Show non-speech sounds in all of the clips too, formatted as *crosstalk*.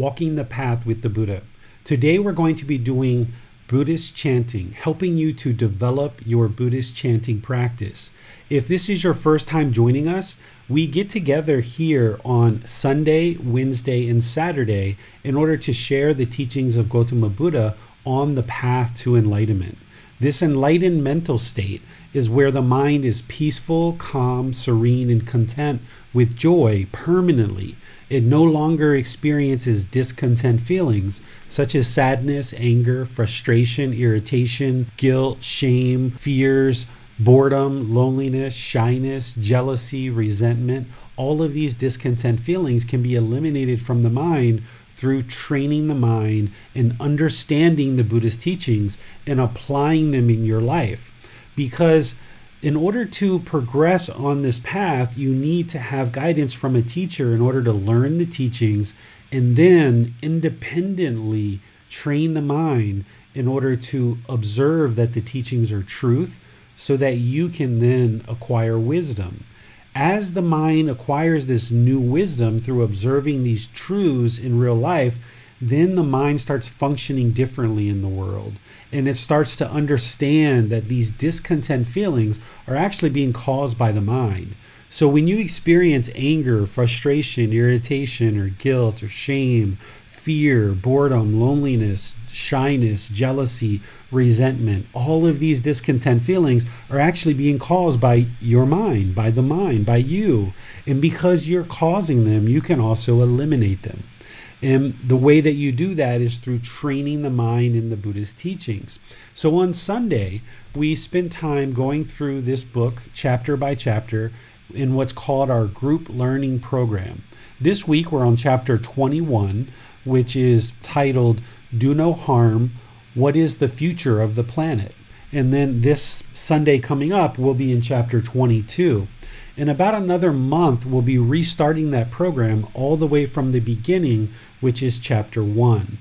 Walking the Path with the Buddha. Today we're going to be doing Buddhist chanting, helping you to develop your Buddhist chanting practice. If this is your first time joining us, we get together here on Sunday, Wednesday, and Saturday in order to share the teachings of Gautama Buddha on the path to enlightenment. This enlightened mental state is where the mind is peaceful, calm, serene, and content with joy permanently. It no longer experiences discontent feelings such as sadness, anger, frustration, irritation, guilt, shame, fears, boredom, loneliness, shyness, jealousy, resentment. All of these discontent feelings can be eliminated from the mind through training the mind and understanding the Buddhist teachings and applying them in your life. Because in order to progress on this path, you need to have guidance from a teacher in order to learn the teachings and then independently train the mind in order to observe that the teachings are truth so that you can then acquire wisdom. As the mind acquires this new wisdom through observing these truths in real life, then the mind starts functioning differently in the world. And it starts to understand that these discontent feelings are actually being caused by the mind. So when you experience anger, frustration, irritation, or guilt, or shame, fear, boredom, loneliness, shyness, jealousy, resentment, all of these discontent feelings are actually being caused by your mind, by the mind, by you. And because you're causing them, you can also eliminate them. And the way that you do that is through training the mind in the Buddhist teachings. So on Sunday, we spent time going through this book chapter by chapter in what's called our group learning program. This week, we're on chapter 21, which is titled Do No Harm What is the Future of the Planet? And then this Sunday coming up, we'll be in chapter 22. In about another month, we'll be restarting that program all the way from the beginning, which is chapter 1.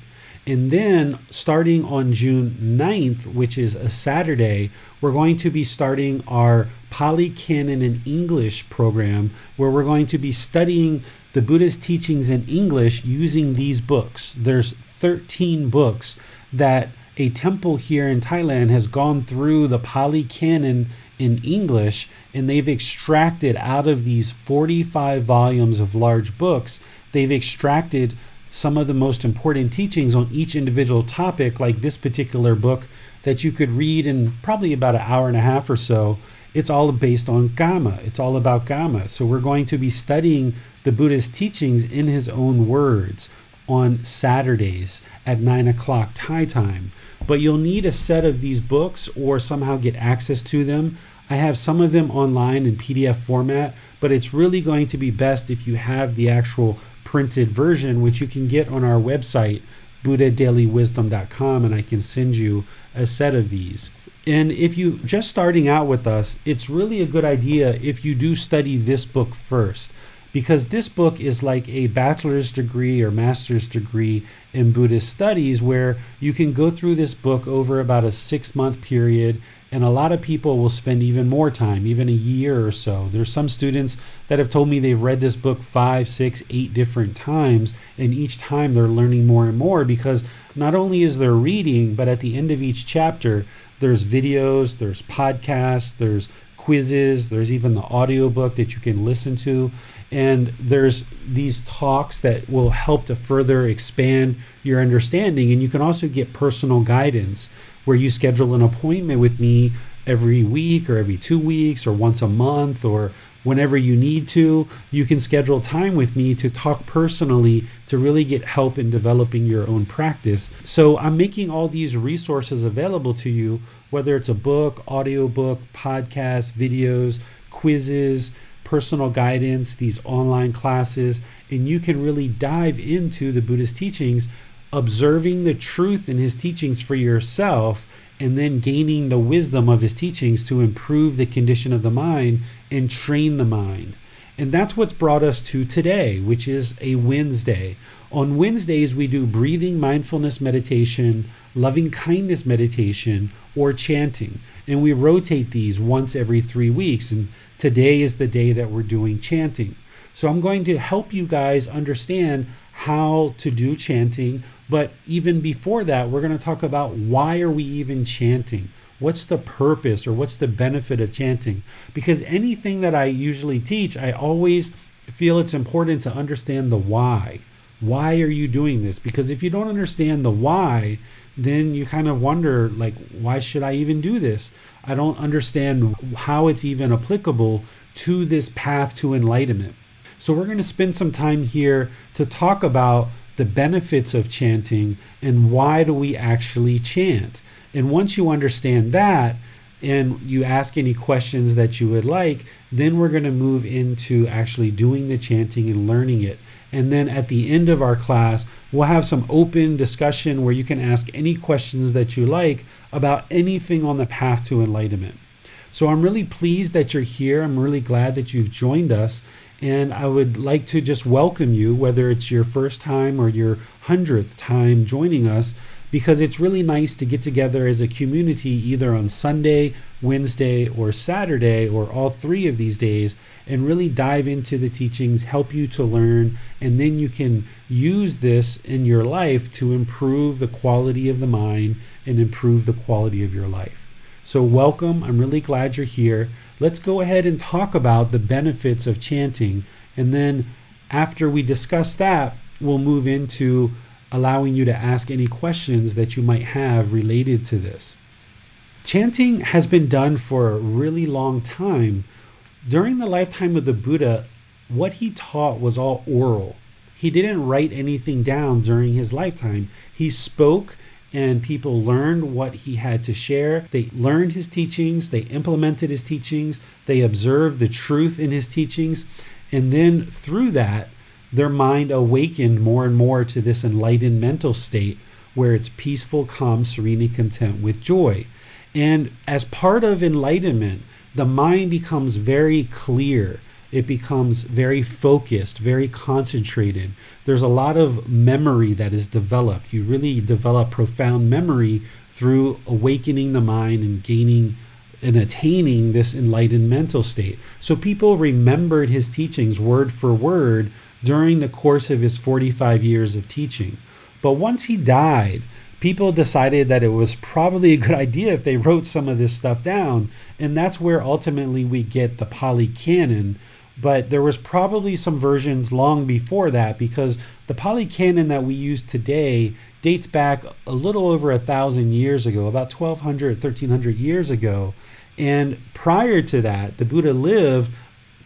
And then starting on June 9th, which is a Saturday, we're going to be starting our Pali Canon in English program where we're going to be studying the Buddha's teachings in English using these books. There's 13 books that a temple here in Thailand has gone through the Pali Canon in English and they've extracted out of these 45 volumes of large books, they've extracted some of the most important teachings on each individual topic, like this particular book that you could read in probably about an hour and a half or so. It's all based on Kamma. It's all about Kamma. So we're going to be studying the Buddha's teachings in his own words on Saturdays at 9 o'clock Thai time. But you'll need a set of these books or somehow get access to them. I have some of them online in PDF format, but it's really going to be best if you have the actual printed version, which you can get on our website, buddhadailywisdom.com, and I can send you a set of these. And if you just starting out with us, it's really a good idea if you do study this book first because this book is like a bachelor's degree or master's degree in Buddhist studies, where you can go through this book over about a six month period. And a lot of people will spend even more time, even a year or so. There's some students that have told me they've read this book five, six, eight different times, and each time they're learning more and more because not only is there reading, but at the end of each chapter, there's videos, there's podcasts, there's quizzes, there's even the audiobook that you can listen to. And there's these talks that will help to further expand your understanding. And you can also get personal guidance where you schedule an appointment with me every week or every two weeks or once a month or whenever you need to. You can schedule time with me to talk personally to really get help in developing your own practice. So I'm making all these resources available to you, whether it's a book, audiobook, podcast, videos, quizzes, personal guidance, these online classes, and you can really dive into the Buddhist teachings, observing the truth in his teachings for yourself and then gaining the wisdom of his teachings to improve the condition of the mind and train the mind. And that's what's brought us to today, which is a Wednesday. On Wednesdays, we do breathing mindfulness meditation, loving kindness meditation, or chanting. And we rotate these once every three weeks. And today is the day that we're doing chanting. So I'm going to help you guys understand how to do chanting, but even before that, we're going to talk about why are we even chanting? What's the purpose or what's the benefit of chanting? Because anything that I usually teach, I always feel it's important to understand the why. Why are you doing this? Because if you don't understand the why, then you kind of wonder like why should I even do this? I don't understand how it's even applicable to this path to enlightenment. So we're going to spend some time here to talk about the benefits of chanting and why do we actually chant. And once you understand that, and you ask any questions that you would like, then we're going to move into actually doing the chanting and learning it. And then at the end of our class, we'll have some open discussion where you can ask any questions that you like about anything on the path to enlightenment. So I'm really pleased that you're here. I'm really glad that you've joined us. And I would like to just welcome you, whether it's your first time or your hundredth time joining us, because it's really nice to get together as a community either on Sunday, Wednesday, or Saturday, or all three of these days, and really dive into the teachings, help you to learn, and then you can use this in your life to improve the quality of the mind and improve the quality of your life. So, welcome. I'm really glad you're here. Let's go ahead and talk about the benefits of chanting. And then, after we discuss that, we'll move into allowing you to ask any questions that you might have related to this. Chanting has been done for a really long time. During the lifetime of the Buddha, what he taught was all oral. He didn't write anything down during his lifetime. He spoke and people learned what he had to share. They learned his teachings, they implemented his teachings, they observed the truth in his teachings, and then through that, their mind awakened more and more to this enlightened mental state where it's peaceful, calm, serene, and content with joy. And as part of enlightenment, the mind becomes very clear it becomes very focused, very concentrated. There's a lot of memory that is developed. You really develop profound memory through awakening the mind and gaining and attaining this enlightened mental state. So people remembered his teachings word for word during the course of his 45 years of teaching. But once he died, people decided that it was probably a good *laughs* idea if they wrote some of this stuff down. And that's where ultimately we get the Pali Canon, but there was probably some versions long before that because the Pali Canon that we use today dates back a little over a thousand years ago, about 1200, 1300 years ago. And prior to that, the Buddha lived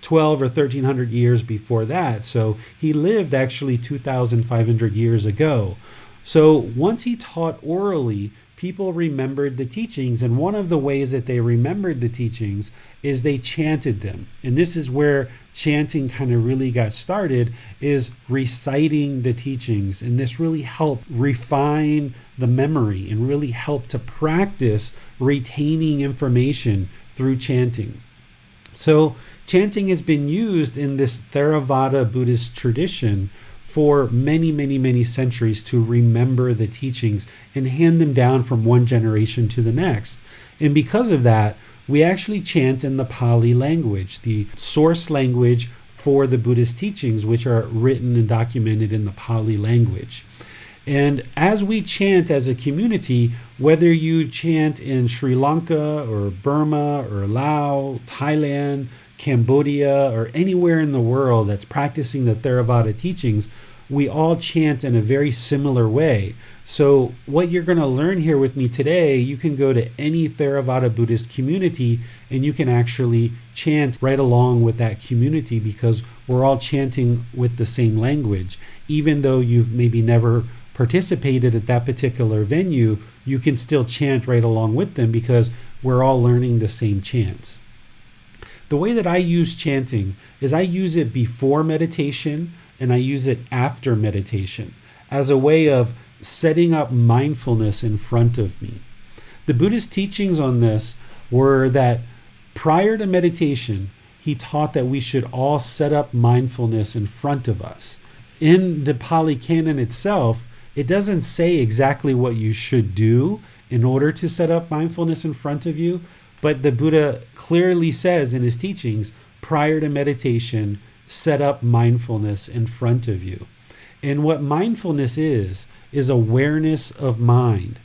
12 or 1300 years before that. So he lived actually 2500 years ago. So once he taught orally, people remembered the teachings. And one of the ways that they remembered the teachings is they chanted them. And this is where chanting kind of really got started is reciting the teachings. And this really helped refine the memory and really helped to practice retaining information through chanting. So, chanting has been used in this Theravada Buddhist tradition for many, many, many centuries to remember the teachings and hand them down from one generation to the next. And because of that, we actually chant in the Pali language, the source language for the Buddhist teachings, which are written and documented in the Pali language. And as we chant as a community, whether you chant in Sri Lanka or Burma or Laos, Thailand, Cambodia, or anywhere in the world that's practicing the Theravada teachings, we all chant in a very similar way. So, what you're going to learn here with me today, you can go to any Theravada Buddhist community and you can actually chant right along with that community because we're all chanting with the same language. Even though you've maybe never participated at that particular venue, you can still chant right along with them because we're all learning the same chants. The way that I use chanting is I use it before meditation and I use it after meditation as a way of setting up mindfulness in front of me. The Buddhist teachings on this were that prior to meditation, he taught that we should all set up mindfulness in front of us. In the Pali Canon itself, it doesn't say exactly what you should do in order to set up mindfulness in front of you, but the Buddha clearly says in his teachings prior to meditation, set up mindfulness in front of you. And what mindfulness is, is awareness of mind.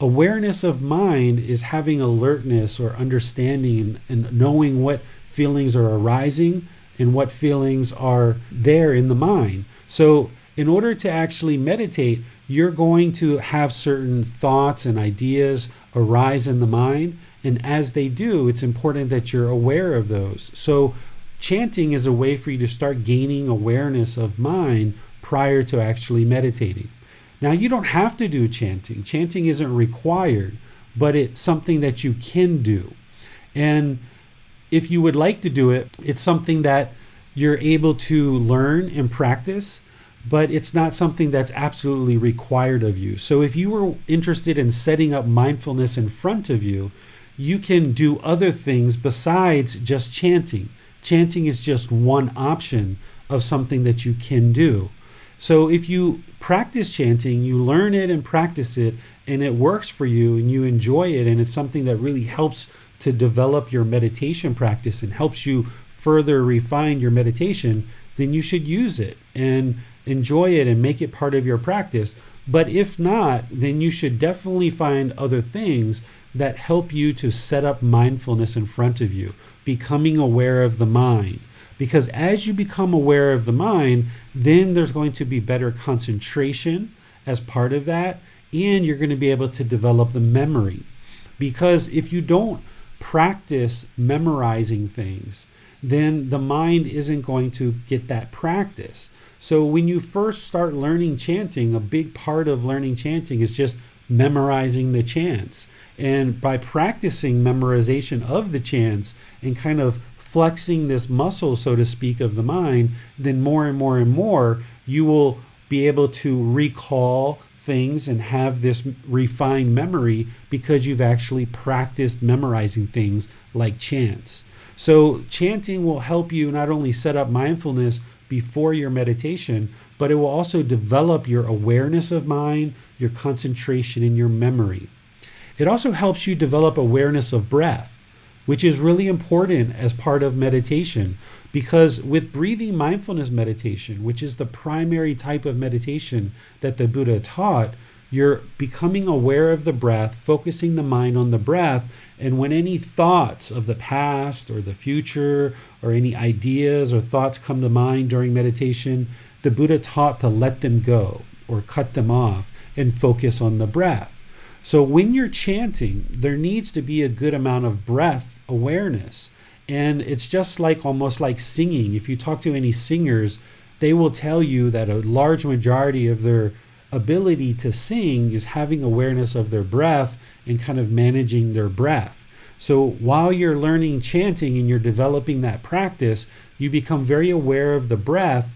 Awareness of mind is having alertness or understanding and, knowing what feelings are arising and what feelings are there in the mind. So, in order to actually meditate, you're going to have certain thoughts and ideas arise in the mind. And as they do, it's important that you're aware of those. So, chanting is a way for you to start gaining awareness of mind prior to actually meditating. Now, you don't have to do chanting, chanting isn't required, but it's something that you can do. And if you would like to do it, it's something that you're able to learn and practice, but it's not something that's absolutely required of you. So if you were interested in setting up mindfulness in front of you, you can do other things besides just chanting. Chanting is just one option of something that you can do. So if you practice chanting, you learn it and practice it, and it works for you and you enjoy it, and it's something that really helps to develop your meditation practice and helps you further refine your meditation, then you should use it and enjoy it and make it part of your practice. But if not, then you should definitely find other things that help you to set up mindfulness in front of you, becoming aware of the mind. Because as you become aware of the mind, then there's going to be better concentration as part of that, and you're going to be able to develop the memory. Because if you don't practice memorizing things, then the mind isn't going to get that practice. So when you first start learning chanting, a big part of learning chanting is just memorizing the chants. And by practicing memorization of the chants and kind of flexing this muscle, so to speak, of the mind, then more and more and more you will be able to recall things and have this refined memory because you've actually practiced memorizing things like chants. So, chanting will help you not only set up mindfulness before your meditation, but it will also develop your awareness of mind, your concentration, and your memory. It also helps you develop awareness of breath, which is really important as part of meditation because with breathing mindfulness meditation, which is the primary type of meditation that the Buddha taught, you're becoming aware of the breath, focusing the mind on the breath. And when any thoughts of the past or the future or any ideas or thoughts come to mind during meditation, the Buddha taught to let them go or cut them off and focus on the breath. So when you're chanting, there needs to be a good amount of breath awareness. And it's just like almost like singing. If you talk to any singers, they will tell you that a large majority of their ability to sing is having awareness of their breath and kind of managing their breath. So while you're learning chanting and you're developing that practice, you become very aware of the breath,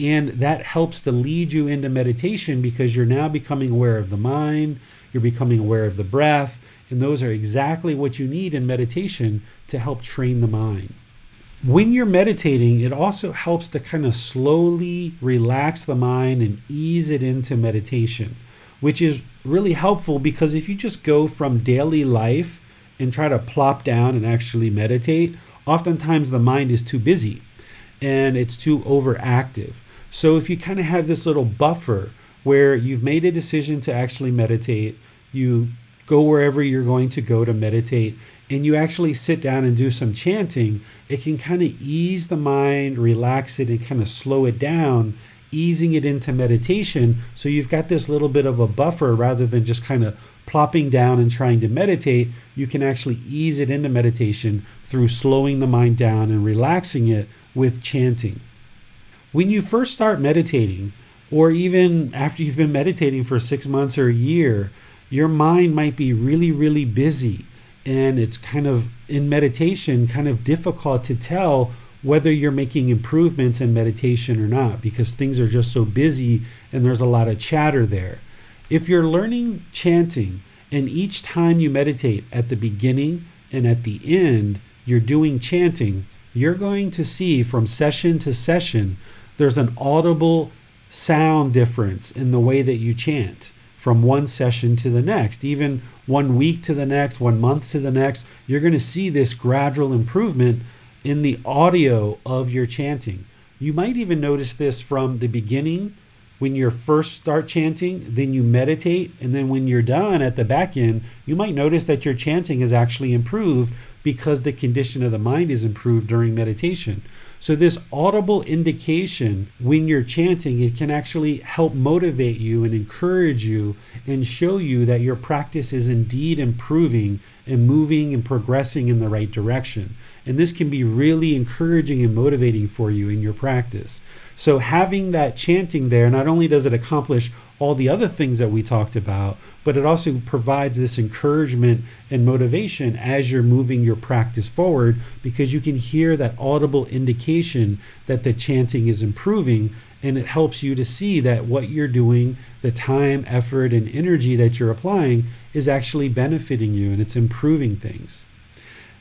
and that helps to lead you into meditation because you're now becoming aware of the mind, you're becoming aware of the breath, and those are exactly what you need in meditation to help train the mind. When you're meditating, it also helps to kind of slowly relax the mind and ease it into meditation, which is really helpful because if you just go from daily life and try to plop down and actually meditate, oftentimes the mind is too busy and it's too overactive. So if you kind of have this little buffer where you've made a decision to actually meditate. You go wherever you're going to go to meditate and you actually sit down and do some chanting, it can kind of ease the mind, relax it, and kind of slow it down, easing it into meditation. So you've got this little bit of a buffer rather than just kind of plopping down and trying to meditate. You can actually ease it into meditation through slowing the mind down and relaxing it with chanting. When you first start meditating, or even after you've been meditating for six months or a year, your mind might be really, really busy. And it's kind of in meditation, kind of difficult to tell whether you're making improvements in meditation or not because things are just so busy and there's a lot of chatter there. If you're learning chanting and each time you meditate at the beginning and at the end, you're doing chanting, you're going to see from session to session, there's an audible sound difference in the way that you chant from one session to the next, even one week to the next, one month to the next. You're going to see this gradual improvement in the audio of your chanting. You might even notice this from the beginning when you first start chanting, then you meditate, and then when you're done at the back end, you might notice that your chanting has actually improved because the condition of the mind is improved during meditation. So, this audible indication when you're chanting, it can actually help motivate you and encourage you and show you that your practice is indeed improving and moving and progressing in the right direction. And this can be really encouraging and motivating for you in your practice. So, having that chanting there, not only does it accomplish all the other things that we talked about, but it also provides this encouragement and motivation as you're moving your practice forward because you can hear that audible indication that the chanting is improving and it helps you to see that what you're doing, the time, effort, and energy that you're applying is actually benefiting you and it's improving things.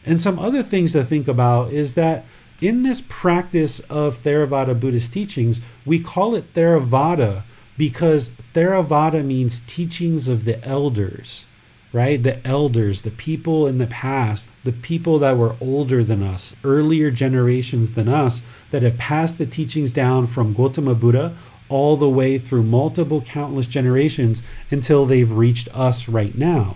And some other things to think about is that in this practice of Theravada Buddhist teachings, we call it Theravada because Theravada means teachings of the elders, right? The elders, the people in the past, the people that were older than us, earlier generations than us, that have passed the teachings down from Gautama Buddha all the way through multiple, countless generations until they've reached us right now.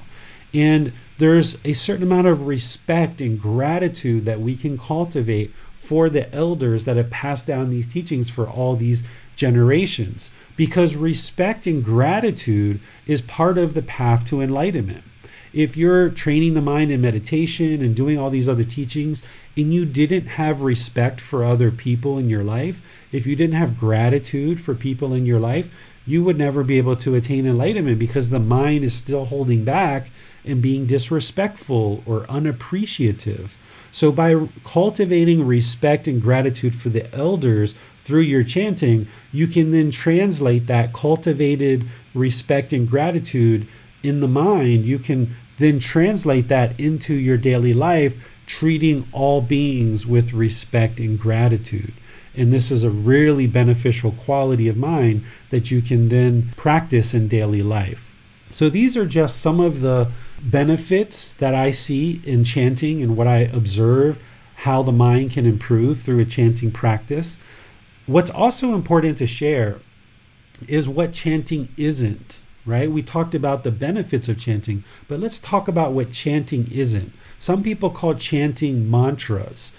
And there's a certain amount of respect and gratitude that we can cultivate for the elders that have passed down these teachings for all these generations because respect and gratitude is part of the path to enlightenment. If you're training the mind in meditation and doing all these other teachings, and you didn't have respect for other people in your life, if you didn't have gratitude for people in your life, you would never be able to attain enlightenment because the mind is still holding back and being disrespectful or unappreciative. So, by cultivating respect and gratitude for the elders through your chanting, you can then translate that cultivated respect and gratitude in the mind. You can then translate that into your daily life, treating all beings with respect and gratitude. And this is a really beneficial quality of mind that you can then practice in daily life. So, these are just some of the benefits that I see in chanting and what I observe how the mind can improve through a chanting practice. What's also important to share is what chanting isn't, right? We talked about the benefits of chanting, but let's talk about what chanting isn't. Some people call chanting mantras.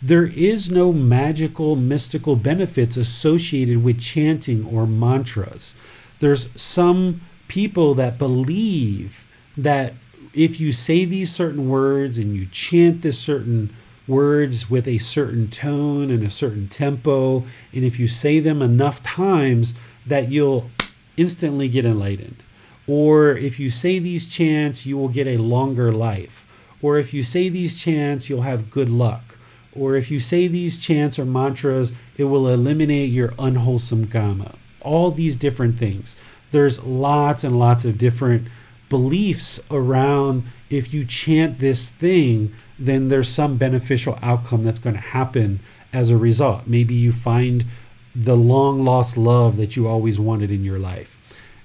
There is no magical, mystical benefits associated with chanting or mantras. There's some people that believe that if you say these certain words and you chant this certain words with a certain tone and a certain tempo. And if you say them enough times, that you'll instantly get enlightened. Or if you say these chants, you will get a longer life. Or if you say these chants, you'll have good luck. Or if you say these chants or mantras, it will eliminate your unwholesome karma. All these different things. There's lots and lots of different beliefs around if you chant this thing, then there's some beneficial outcome that's going to happen as a result. Maybe you find the long lost love that you always wanted in your life.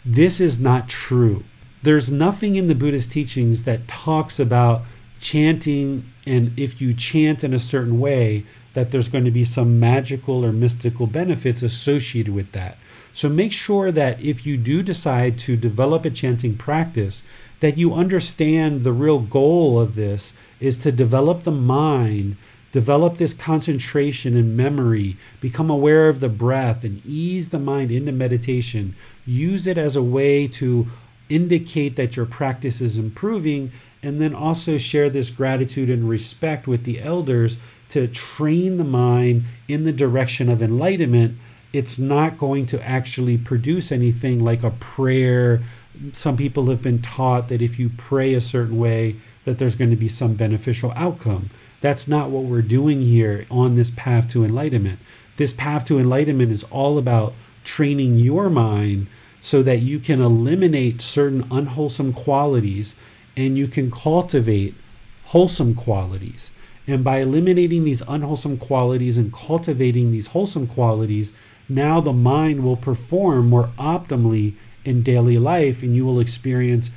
This is not true. There's nothing in the Buddhist teachings that talks about chanting, and if you chant in a certain way, that there's going to be some magical or mystical benefits associated with that. So make sure that if you do decide to develop a chanting practice, that you understand the real goal of this is to develop the mind, develop this concentration and memory, become aware of the breath, and ease the mind into meditation. Use it as a way to indicate that your practice is improving, and then also share this gratitude and respect with the elders to train the mind in the direction of enlightenment. It's not going to actually produce anything like a prayer. Some people have been taught that if you pray a certain way, that there's going to be some beneficial outcome. That's not what we're doing here on this path to enlightenment. This path to enlightenment is all about training your mind so that you can eliminate certain unwholesome qualities and you can cultivate wholesome qualities. And by eliminating these unwholesome qualities and cultivating these wholesome qualities, now the mind will perform more optimally in daily life and you will experience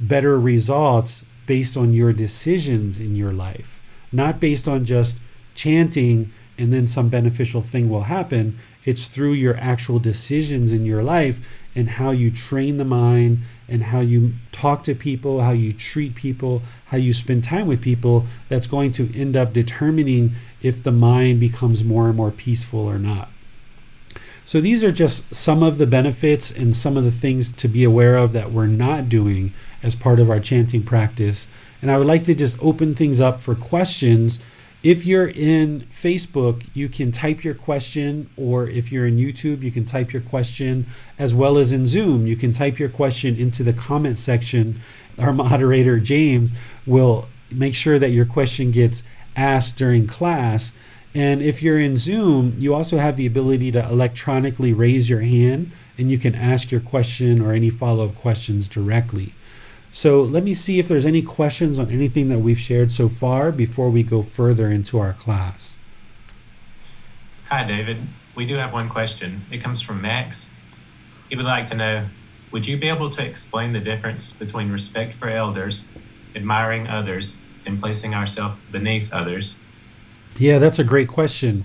better results based on your decisions in your life, not based on just chanting and then some beneficial thing will happen. It's through your actual decisions in your life and how you train the mind and how you talk to people, how you treat people, how you spend time with people that's going to end up determining if the mind becomes more and more peaceful or not. So, these are just some of the benefits and some of the things to be aware of that we're not doing as part of our chanting practice. And I would like to just open things up for questions if you're in Facebook, you can type your question, or if you're in YouTube, you can type your question, as well as in Zoom, you can type your question into the comment section. Our moderator, James, will make sure that your question gets asked during class. And if you're in Zoom, you also have the ability to electronically raise your hand and you can ask your question or any follow up questions directly. So let me see if there's any questions on anything that we've shared so far before we go further into our class. Hi, David. We do have one question. It comes from Max. He would like to know Would you be able to explain the difference between respect for elders, admiring others, and placing ourselves beneath others? Yeah, that's a great question.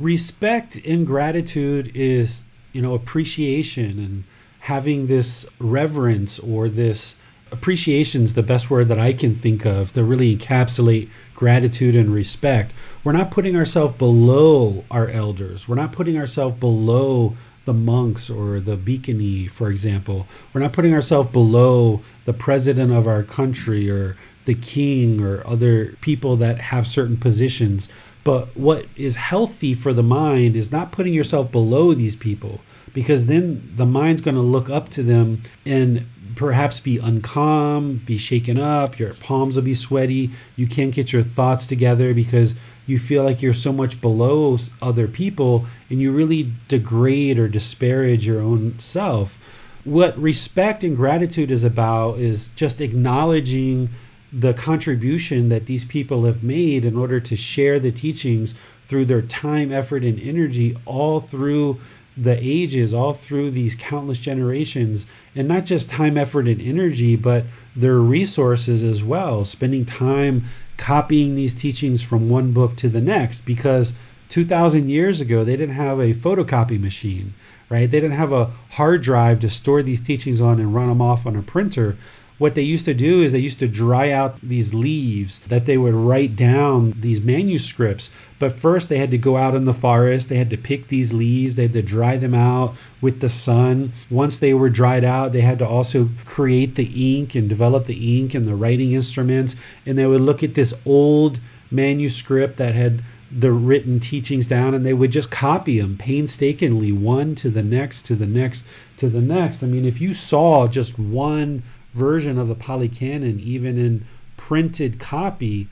Respect and gratitude is, you know, appreciation and having this reverence or this appreciation is the best word that I can think of to really encapsulate gratitude and respect. We're not putting ourselves below our elders. We're not putting ourselves below the monks or the bhikkhuni, for example. We're not putting ourselves below the president of our country or the king or other people that have certain positions. But what is healthy for the mind is not putting yourself below these people because then the mind's going to look up to them and perhaps be uncalm, be shaken up, your palms will be sweaty, you can't get your thoughts together because you feel like you're so much below other people and you really degrade or disparage your own self. What respect and gratitude is about is just acknowledging the contribution that these people have made in order to share the teachings through their time, effort, and energy all through the ages all through these countless generations. And not just time effort and energy but their resources as well. Spending time copying these teachings from one book to the next. Because 2000 years ago they didn't have a photocopy machine right? They didn't have a hard drive to store these teachings on and run them off on a printer what they used to do is they used to dry out these leaves that they would write down these manuscripts. But first, they had to go out in the forest, they had to pick these leaves, they had to dry them out with the sun. Once they were dried out, they had to also create the ink and develop the ink and the writing instruments. And they would look at this old manuscript that had the written teachings down and they would just copy them painstakingly one to the next to the next to the next i mean if you saw just one version of the Pali Canon, even in printed copy.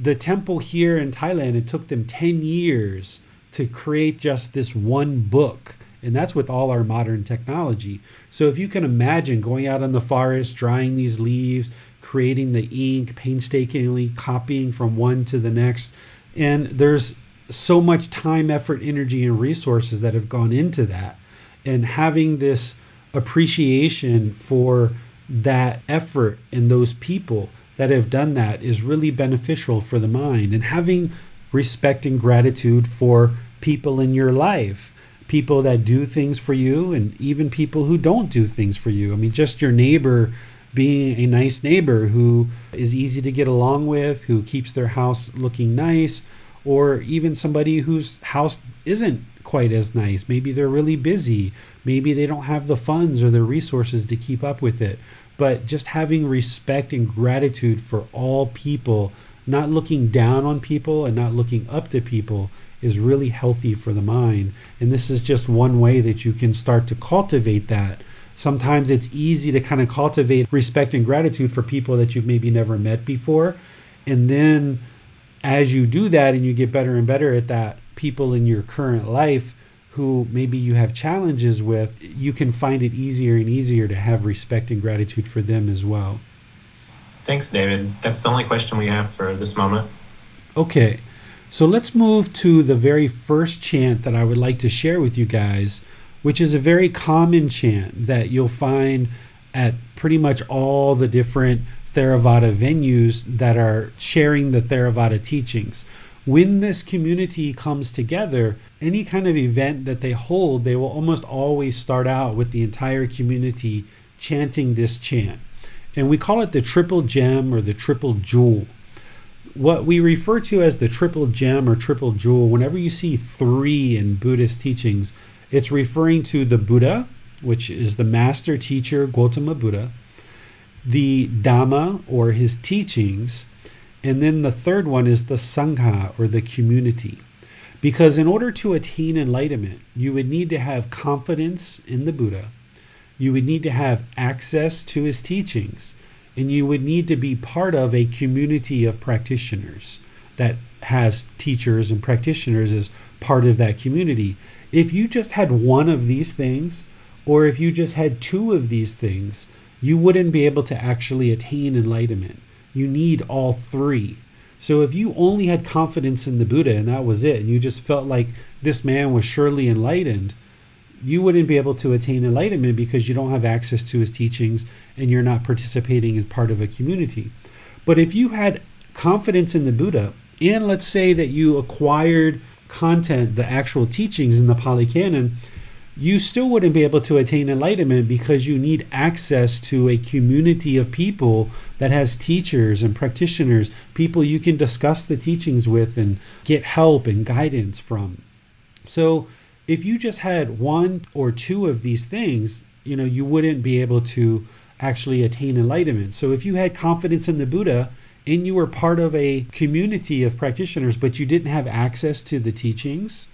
The temple here in Thailand, it took them 10 years to create just this one book. And that's with all our modern technology. So if you can imagine going out in the forest, drying these leaves, creating the ink, painstakingly copying from one to the next, and there's so much time, effort, energy, and resources that have gone into that. And having this appreciation for that effort and those people that have done that is really beneficial for the mind. And having respect and gratitude for people in your life people that do things for you and even people who don't do things for you. I mean, just your neighbor being a nice neighbor who is easy to get along with, who keeps their house looking nice, or even somebody whose house isn't quite as nice. Maybe they're really busy. Maybe they don't have the funds or the resources to keep up with it. But just having respect and gratitude for all people, not looking down on people and not looking up to people, is really healthy for the mind. And this is just one way that you can start to cultivate that. Sometimes it's easy to kind of cultivate respect and gratitude for people that you've maybe never met before. And then as you do that and you get better and better at that, people in your current life who maybe you have challenges with, you can find it easier and easier to have respect and gratitude for them as well. Thanks, David. That's the only question we have for this moment. Okay. So let's move to the very first chant that I would like to share with you guys, which is a very common chant that you'll find at pretty much all the different Theravada venues that are sharing the Theravada teachings. When this community comes together, any kind of event that they hold, they will almost always start out with the entire community chanting this chant. And we call it the triple gem or the triple jewel what we refer to as the triple gem or triple jewel, whenever you see three in Buddhist teachings, it's referring to the Buddha, which is the master teacher Gautama Buddha, the Dhamma or his teachings, and then the third one is the Sangha or the community. Because in order to attain enlightenment, you would need to have confidence in the Buddha, you would need to have access to his teachings and you would need to be part of a community of practitioners that has teachers and practitioners as part of that community. If you just had one of these things, or if you just had two of these things, you wouldn't be able to actually attain enlightenment. You need all three. So if you only had confidence in the Buddha and that was it, and you just felt like this man was surely enlightened, you wouldn't be able to attain enlightenment because you don't have access to his teachings and you're not participating as part of a community. But if you had confidence in the Buddha, and let's say that you acquired content, the actual teachings in the Pali Canon, you still wouldn't be able to attain enlightenment because you need access to a community of people that has teachers and practitioners, people you can discuss the teachings with and get help and guidance from. So, if you just had one or two of these things, you know, you wouldn't be able to actually attain enlightenment. So if you had confidence in the Buddha and you were part of a community of practitioners, but you didn't have access to the teachings,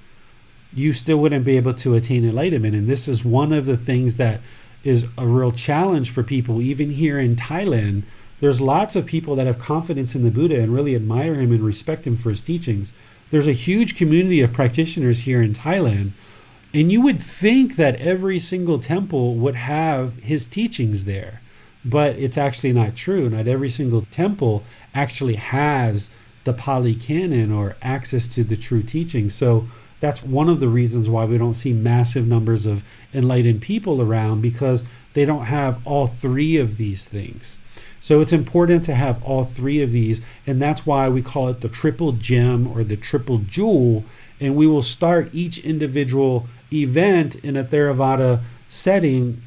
you still wouldn't be able to attain enlightenment. And this is one of the things that is a real challenge for people, even here in Thailand. There's lots of people that have confidence in the Buddha and really admire him and respect him for his teachings. There's a huge community of practitioners here in Thailand and you would think that every single temple would have his teachings there, but it's actually not true. Not every single temple actually has the Pali Canon or access to the true teaching. So that's one of the reasons why we don't see massive numbers of enlightened people around because they don't have all three of these things. So it's important to have all three of these, and that's why we call it the triple gem or the triple jewel. And we will start each individual event in a Theravada setting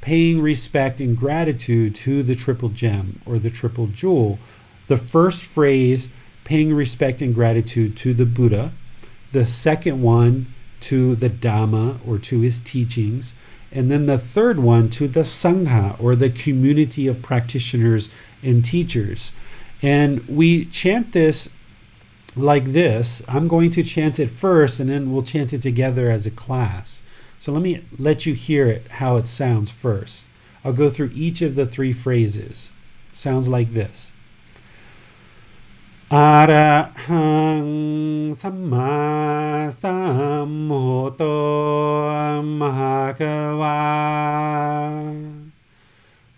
paying respect and gratitude to the triple gem or the triple jewel. The first phrase, paying respect and gratitude to the Buddha. The second one, to the Dhamma or to his teachings. And then the third one to the Sangha or the community of practitioners and teachers. And we chant this like this. I'm going to chant it first and then we'll chant it together as a class. So let me let you hear it how it sounds first. I'll go through each of the three phrases. Sounds like this. อระหังสัมมาสัมพุทโธมหาเกวา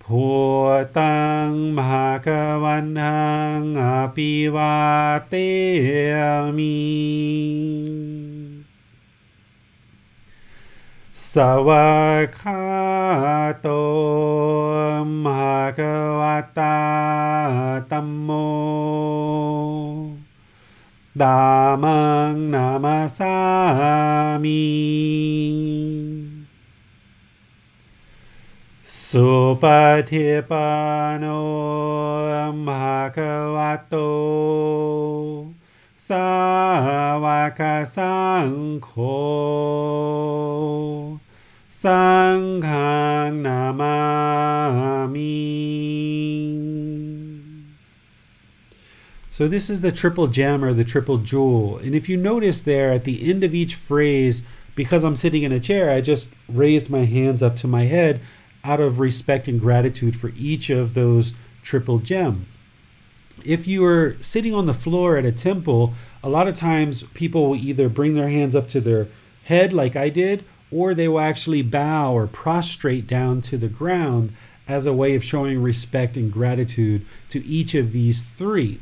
พุตังมหากวันหังอภิวาเตมิ สวากขาโตมหกวตาตัมโมดามังนามาสามีสุปฏิปันโนมหกวโตสาวกสังโฆ sanghang namami. So this is the triple gem or the triple jewel. And if you notice there at the end of each phrase, because I'm sitting in a chair, I just raised my hands up to my head out of respect and gratitude for each of those triple gem. If you are sitting on the floor at a temple, a lot of times people will either bring their hands up to their head, like I did, or they will actually bow or prostrate down to the ground as a way of showing respect and gratitude to each of these three.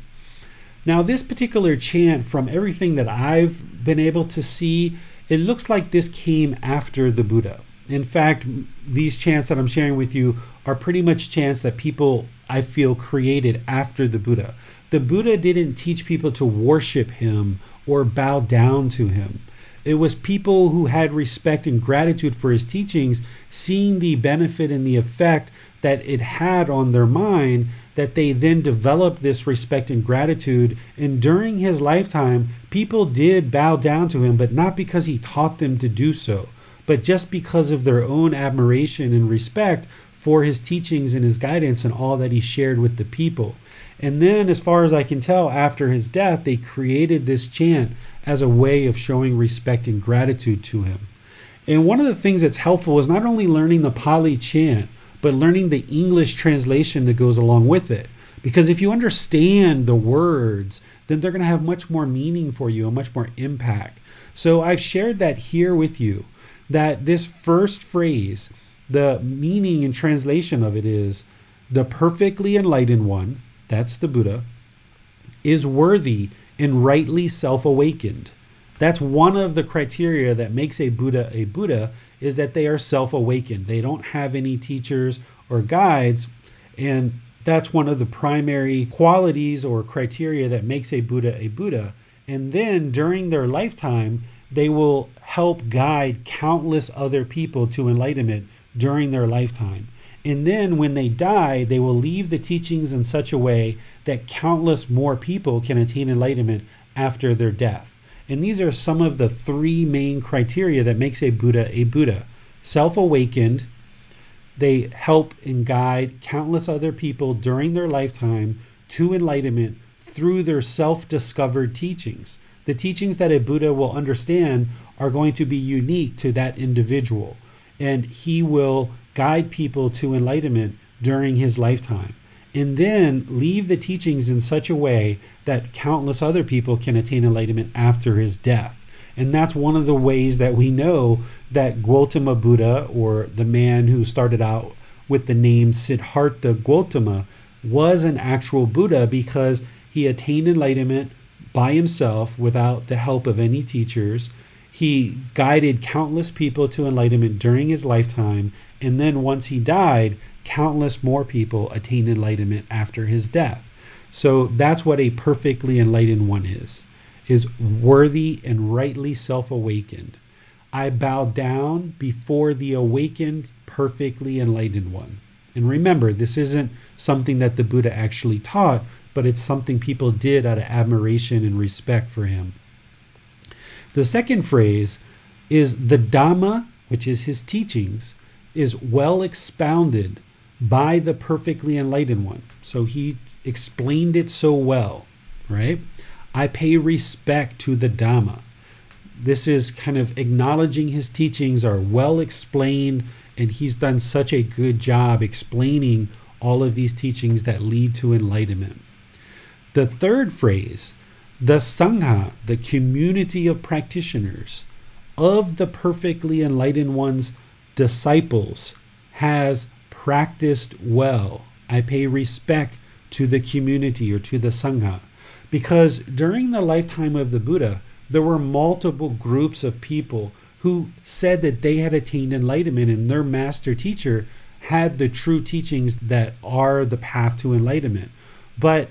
Now, this particular chant, from everything that I've been able to see, it looks like this came after the Buddha. In fact, these chants that I'm sharing with you are pretty much chants that people, I feel, created after the Buddha. The Buddha didn't teach people to worship him or bow down to him. It was people who had respect and gratitude for his teachings, seeing the benefit and the effect that it had on their mind, that they then developed this respect and gratitude. And during his lifetime, people did bow down to him, but not because he taught them to do so but just because of their own admiration and respect for his teachings and his guidance and all that he shared with the people. And then, as far as I can tell, after his death, they created this chant as a way of showing respect and gratitude to him. And one of the things that's helpful is not only learning the Pali chant, but learning the English translation that goes along with it. Because if you understand the words, then they're going to have much more meaning for you and much more impact. So I've shared that here with you that this first phrase, the meaning and translation of it is the perfectly enlightened one, that's the Buddha, is worthy and rightly self awakened. That's one of the criteria that makes a Buddha a Buddha is that they are self awakened. They don't have any teachers or guides. And that's one of the primary qualities or criteria that makes a Buddha a Buddha. And then during their lifetime, they will help guide countless other people to enlightenment during their lifetime. And then when they die, they will leave the teachings in such a way that countless more people can attain enlightenment after their death. And these are some of the three main criteria that makes a Buddha a Buddha. Self-awakened, they help and guide countless other people during their lifetime to enlightenment through their self-discovered teachings the teachings that a Buddha will understand are going to be unique to that individual. And he will guide people to enlightenment during his lifetime. And then leave the teachings in such a way that countless other people can attain enlightenment after his death. And that's one of the ways that we know that Gautama Buddha, or the man who started out with the name Siddhartha Gautama, was an actual Buddha because he attained enlightenment by himself without the help of any teachers. He guided countless people to enlightenment during his lifetime, and then once he died, countless more people attained enlightenment after his death. So that's what a perfectly enlightened one is is worthy and rightly self-awakened. I bow down before the awakened, perfectly enlightened one. And remember, this isn't something that the Buddha actually taught, but it's something people did out of admiration and respect for him. The second phrase is the Dhamma, which is his teachings, is well expounded by the perfectly enlightened one. So he explained it so well, right? I pay respect to the Dhamma. This is kind of acknowledging his teachings are well explained, and he's done such a good job explaining all of these teachings that lead to enlightenment. The third phrase, the Sangha, the community of practitioners of the perfectly enlightened one's disciples, has practiced well. I pay respect to the community or to the Sangha. Because during the lifetime of the Buddha, there were multiple groups of people who said that they had attained enlightenment and their master teacher had the true teachings that are the path to enlightenment. But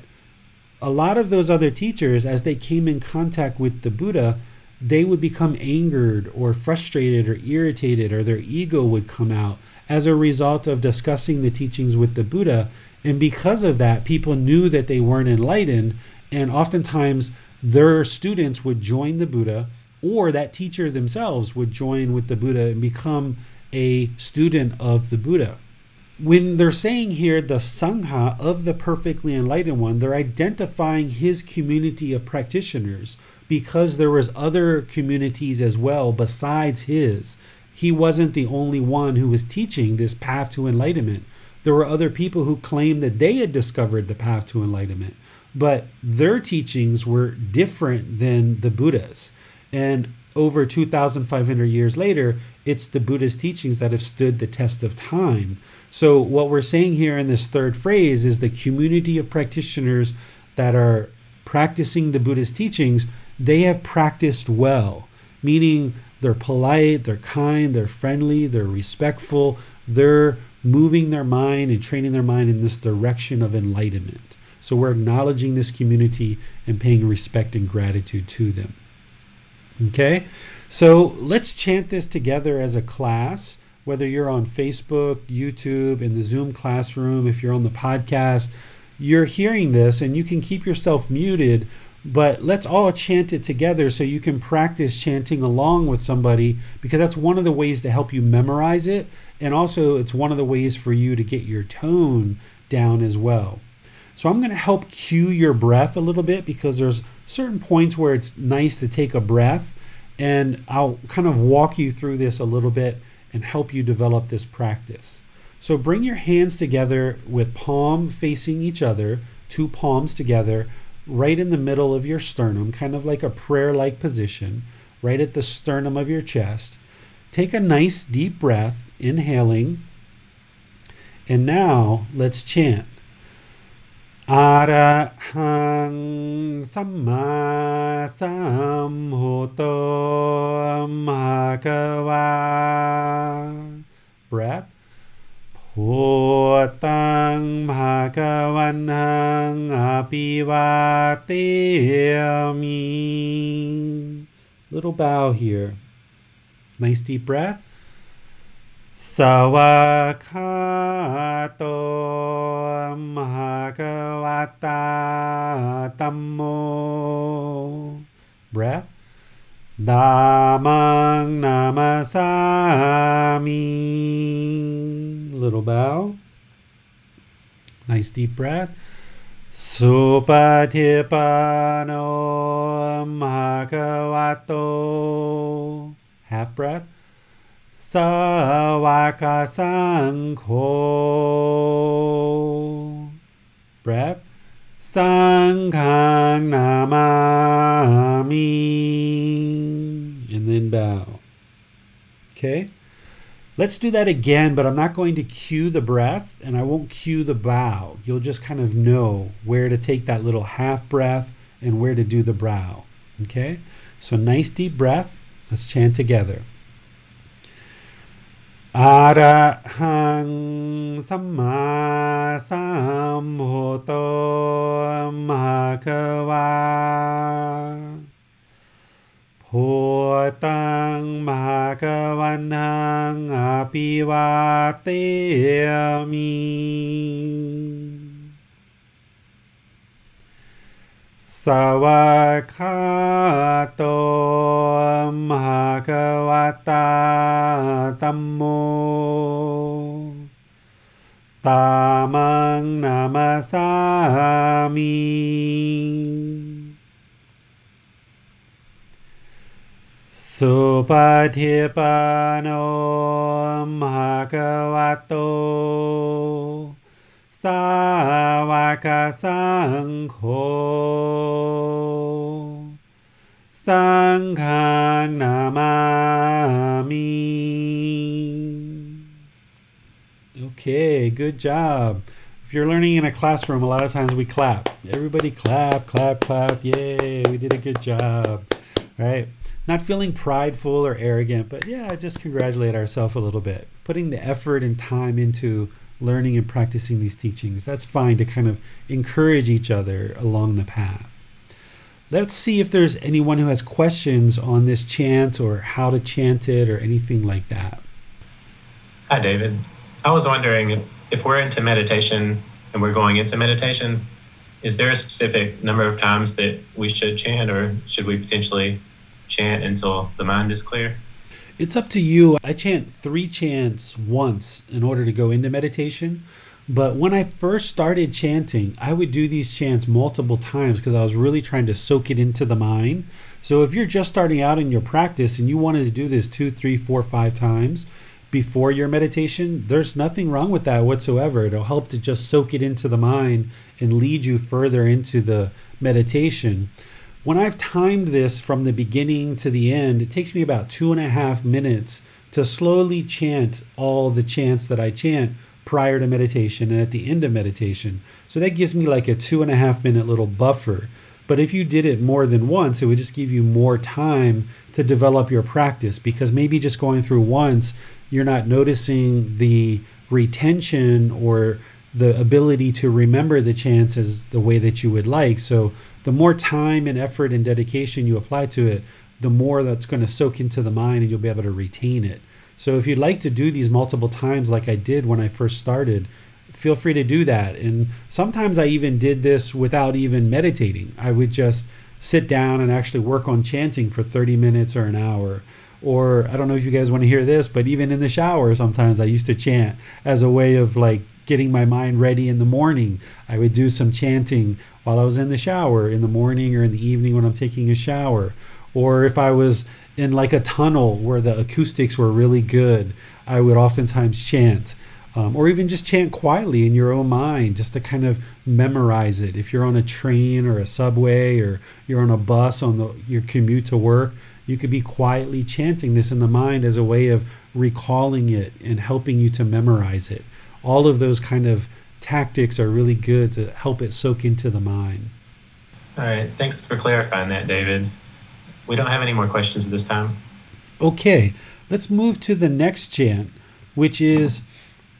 a lot of those other teachers, as they came in contact with the Buddha, they would become angered or frustrated or irritated, or their ego would come out as a result of discussing the teachings with the Buddha. And because of that, people knew that they weren't enlightened. And oftentimes, their students would join the Buddha, or that teacher themselves would join with the Buddha and become a student of the Buddha when they're saying here the Sangha of the perfectly enlightened one, they're identifying his community of practitioners because there was other communities as well besides his. He wasn't the only one who was teaching this path to enlightenment. There were other people who claimed that they had discovered the path to enlightenment, but their teachings were different than the Buddha's. And over 2,500 years later, it's the Buddha's teachings that have stood the test of time. So, what we're saying here in this third phrase is the community of practitioners that are practicing the Buddha's teachings, they have practiced well, meaning they're polite, they're kind, they're friendly, they're respectful, they're moving their mind and training their mind in this direction of enlightenment. So, we're acknowledging this community and paying respect and gratitude to them. Okay, so let's chant this together as a class, whether you're on Facebook, YouTube, in the Zoom classroom, if you're on the podcast, you're hearing this and you can keep yourself muted, but let's all chant it together so you can practice chanting along with somebody because that's one of the ways to help you memorize it. And also, it's one of the ways for you to get your tone down as well. So I'm going to help cue your breath a little bit because there's certain points where it's nice to take a breath. And I'll kind of walk you through this a little bit and help you develop this practice. So bring your hands together with palm facing each other, two palms together, right in the middle of your sternum, kind of like a prayer like position, right at the sternum of your chest. Take a nice deep breath, inhaling. And now let's chant. อรหังสัมมาสัมพุทโธมหวา breath พุตังภาควันหังอภิวาติมิ little bow here nice deep breath สวากขาโตมหากวตาตัมโม breath ดามังนามาสามิ little bow nice deep breath สุปฏิปันโนมหากวโต half breath स Wakasangho. Breath. Sanghanamami. And then bow. Okay? Let's do that again, but I'm not going to cue the breath and I won't cue the bow. You'll just kind of know where to take that little half breath and where to do the brow. Okay? So, nice deep breath. Let's chant together. อะระหังสัมมาสัมพุทโธมหาควาพุตังมหากวันหังอภิวาเตมิ สวากขาโตมหากวตาตัมโม ตามังนามาสามิสุปฏิปันโนมหากวโต สาวกสังโฆ สังฆังนามามิ Okay, good job. If you're learning in a classroom, a lot of times we clap. Everybody clap, clap, clap. Yay, we did a good job. Right? Not feeling prideful or arrogant, but yeah, just congratulate ourselves a little bit. Putting the effort and time into learning and practicing these teachings. That's fine to kind of encourage each other along the path. Let's see if there's anyone who has questions on this chant or how to chant it or anything like that. Hi, David. I was wondering if, we're into meditation and we're going into meditation, is there a specific number of times that we should chant or should we potentially chant until the mind is clear? It's up to you. I chant three chants once in order to go into meditation. But when I first started chanting, I would do these chants multiple times because I was really trying to soak it into the mind. So if you're just starting out in your practice and you wanted to do this two, three, four, five times before your meditation, there's nothing wrong with that whatsoever. It'll help to just soak it into the mind and lead you further into the meditation. When I've timed this from the beginning to the end, it takes me about two and a half minutes to slowly chant all the chants that I chant prior to meditation and at the end of meditation. So that gives me like a two and a half minute little buffer. But if you did it more than once, it would just give you more time to develop your practice because maybe just going through once, you're not noticing the retention or the ability to remember the chants as the way that you would like. So the more time and effort and dedication you apply to it, the more that's going to soak into the mind and you'll be able to retain it. So if you'd like to do these multiple times like I did when I first started, feel free to do that. And sometimes I even did this without even meditating. I would just sit down and actually work on chanting for 30 minutes or an hour. Or I don't know if you guys want to hear this, but even in the shower, sometimes I used to chant as a way of like getting my mind ready in the morning. I would do some chanting while I was in the shower in the morning or in the evening when I'm taking a shower. Or if I was in like a tunnel where the acoustics were really good, I would oftentimes chant. Um, or even just chant quietly in your own mind just to kind of memorize it. If you're on a train or a subway or you're on a bus on the, your commute to work, you could be quietly chanting this in the mind as a way of recalling it and helping you to memorize it. All of those kind of tactics are really good to help it soak into the mind. All right. Thanks for clarifying that, David. We don't have any more questions at this time. Okay, let's move to the next chant, which is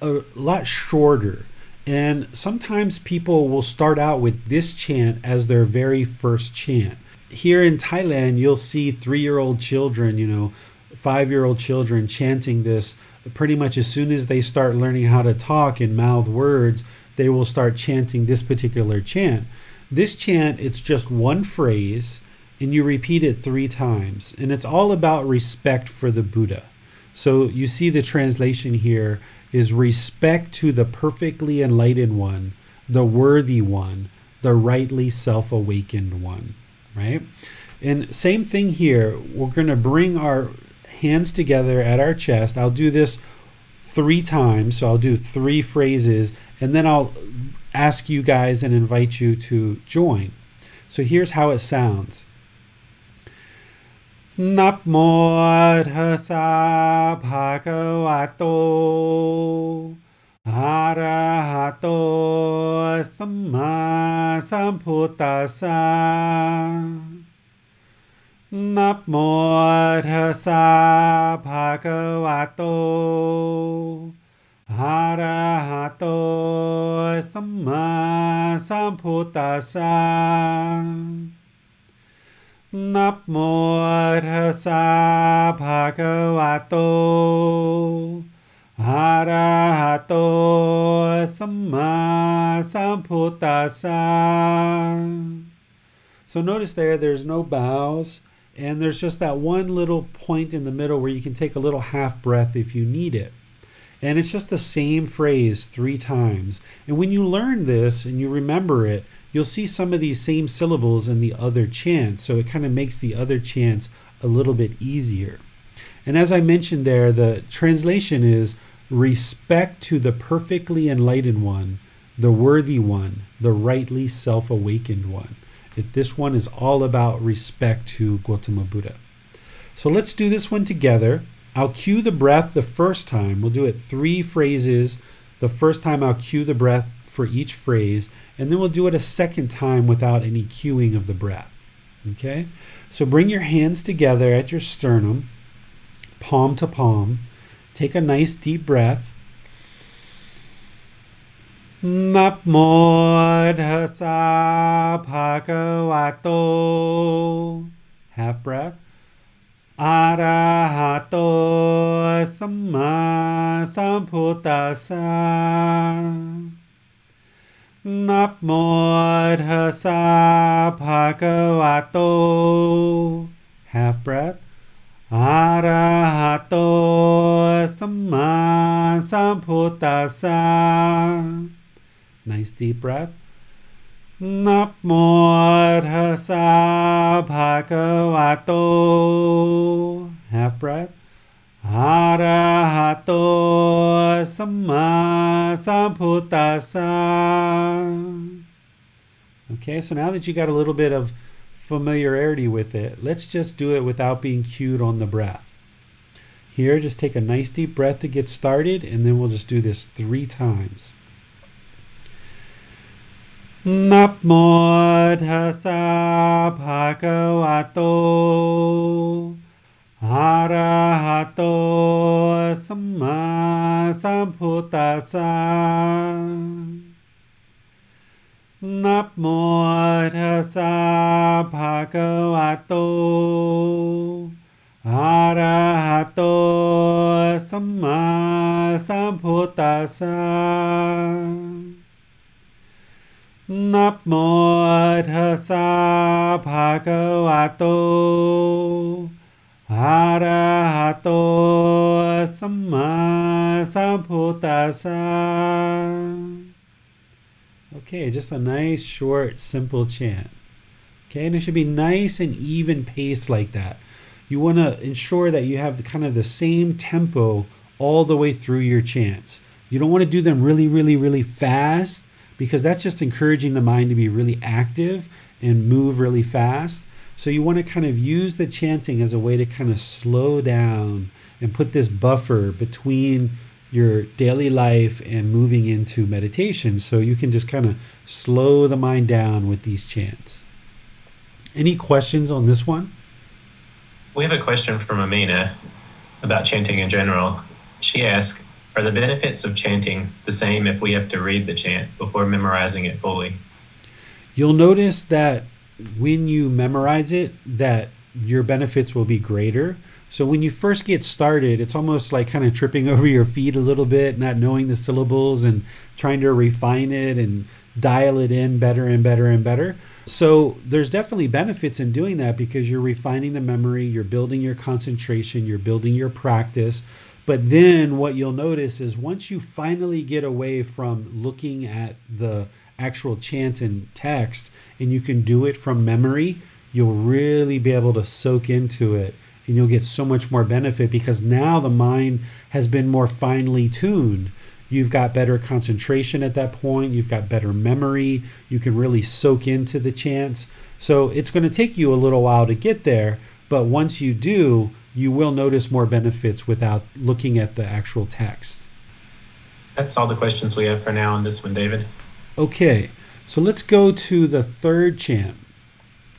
a lot shorter. And sometimes people will start out with this chant as their very first chant. Here in Thailand, you'll see three year old children, you know, five year old children chanting this pretty much as soon as they start learning how to talk and mouth words, they will start chanting this particular chant. This chant, it's just one phrase and you repeat it three times. And it's all about respect for the Buddha. So you see the translation here is respect to the perfectly enlightened one, the worthy one, the rightly self awakened one, right? And same thing here. We're going to bring our hands together at our chest. I'll do this three times. So I'll do three phrases and then I'll ask you guys and invite you to join. So here's how it sounds. Nap mo arhasa bhagavato arahato sammasambuddhasa นับโมทัสสะภะคะวะโตอะระหะโตสัมมาสัมพุทธัสสะนับโมทัสสะภะคะวะโตอะระหะโตสัมมาสัมพุทธัสสะ So notice there, there's no bows, and there's just that one little point in the middle where you can take a little half breath if you need it. And it's just the same phrase three times. And when you learn this and you remember it, you'll see some of these same syllables in the other chants. So it kind of makes the other chants a little bit easier. And as I mentioned there, the translation is respect to the perfectly enlightened one, the worthy one, the rightly self awakened one. It, this one is all about respect to Gautama Buddha. So let's do this one together. I'll cue the breath the first time. We'll do it three phrases. The first time I'll cue the breath for each phrase, and then we'll do it a second time without any cueing of the breath. Okay? So bring your hands together at your sternum, palm to palm. Take a nice deep breath. นับโมทัสสะภะคะวะโต half breath อะระหะโตสัมมาสัมพุทธัสสะนับโมทัสสะภะคะวะโต half breath อะระหะโตสัมมาสัมพุทธัสสะ Nice deep breath. Napmo arhasa bhagavato. Half breath. Arahato samma. Okay, so now that you got a little bit of familiarity with it, let's just do it without being cued on the breath. Here, just take a nice deep breath to get started, and then we'll just do this three times. นับโมทัสสะภะคะวะโต อะระหะโตสัมมาสัมพุทธัสสะนับโมทัสสะภะคะวะโต อะระหะโตสัมมาสัมพุทธัสสะ นับโมทัสสะภะคะวะโต อะระหะโตสัมมาสัมพุทธัสสะ Okay, just a nice, short, simple chant. Okay, and it should be nice and even paced like that. You want to ensure that you have the, kind of the same tempo all the way through your chants. You don't want to do them really, really, really fast because that's just encouraging the mind to be really active and move really fast. So you want to kind of use the chanting as a way to kind of slow down and put this buffer between your daily life and moving into meditation so you can just kind of slow the mind down with these chants. Any questions on this one? We have a question from Amina about chanting in general. She asks, are the benefits of chanting the same if we have to read the chant before memorizing it fully? You'll notice that when you memorize it that your benefits will be greater. So when you first get started, it's almost like kind of tripping *laughs* over your feet a little bit, not knowing the syllables and trying to refine it and dial it in better and better and better. So there's definitely benefits in doing that because you're refining the memory, you're building your concentration, you're building your practice. But then what you'll notice is once you finally get away from looking at the actual chant and text and you can do it from memory, you'll really be able to soak into it and you'll get so much more benefit because now the mind has been more finely tuned. You've got better concentration at that point, you've got better memory, you can really soak into the chants. So it's going to take you a little while to get there, but once you do, you will notice more benefits without looking at the actual text. That's all the questions we have for now on this one, David. Okay, so let's go to the third chant.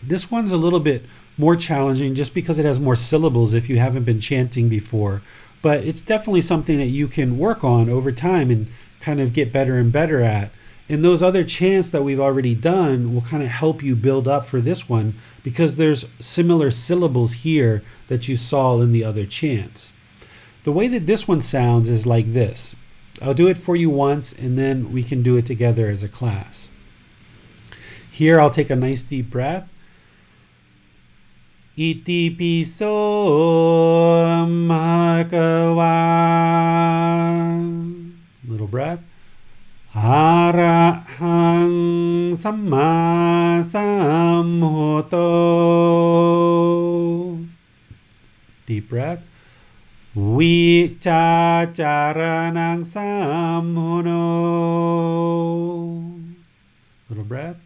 This one's a little bit more challenging just because it has more syllables if you haven't been chanting before. But it's definitely something that you can work on over time and kind of get better and better at. And those other chants that we've already done will kind of help you build up for this one because there's similar syllables here that you saw in the other chants. The way that this one sounds is like this. I'll do it for you once and then we can do it together as a class. Here I'll take a nice deep breath. Iti piso Little breath. Samma Samhoto. Deep breath. Vichacharanang Samhono. Little breath.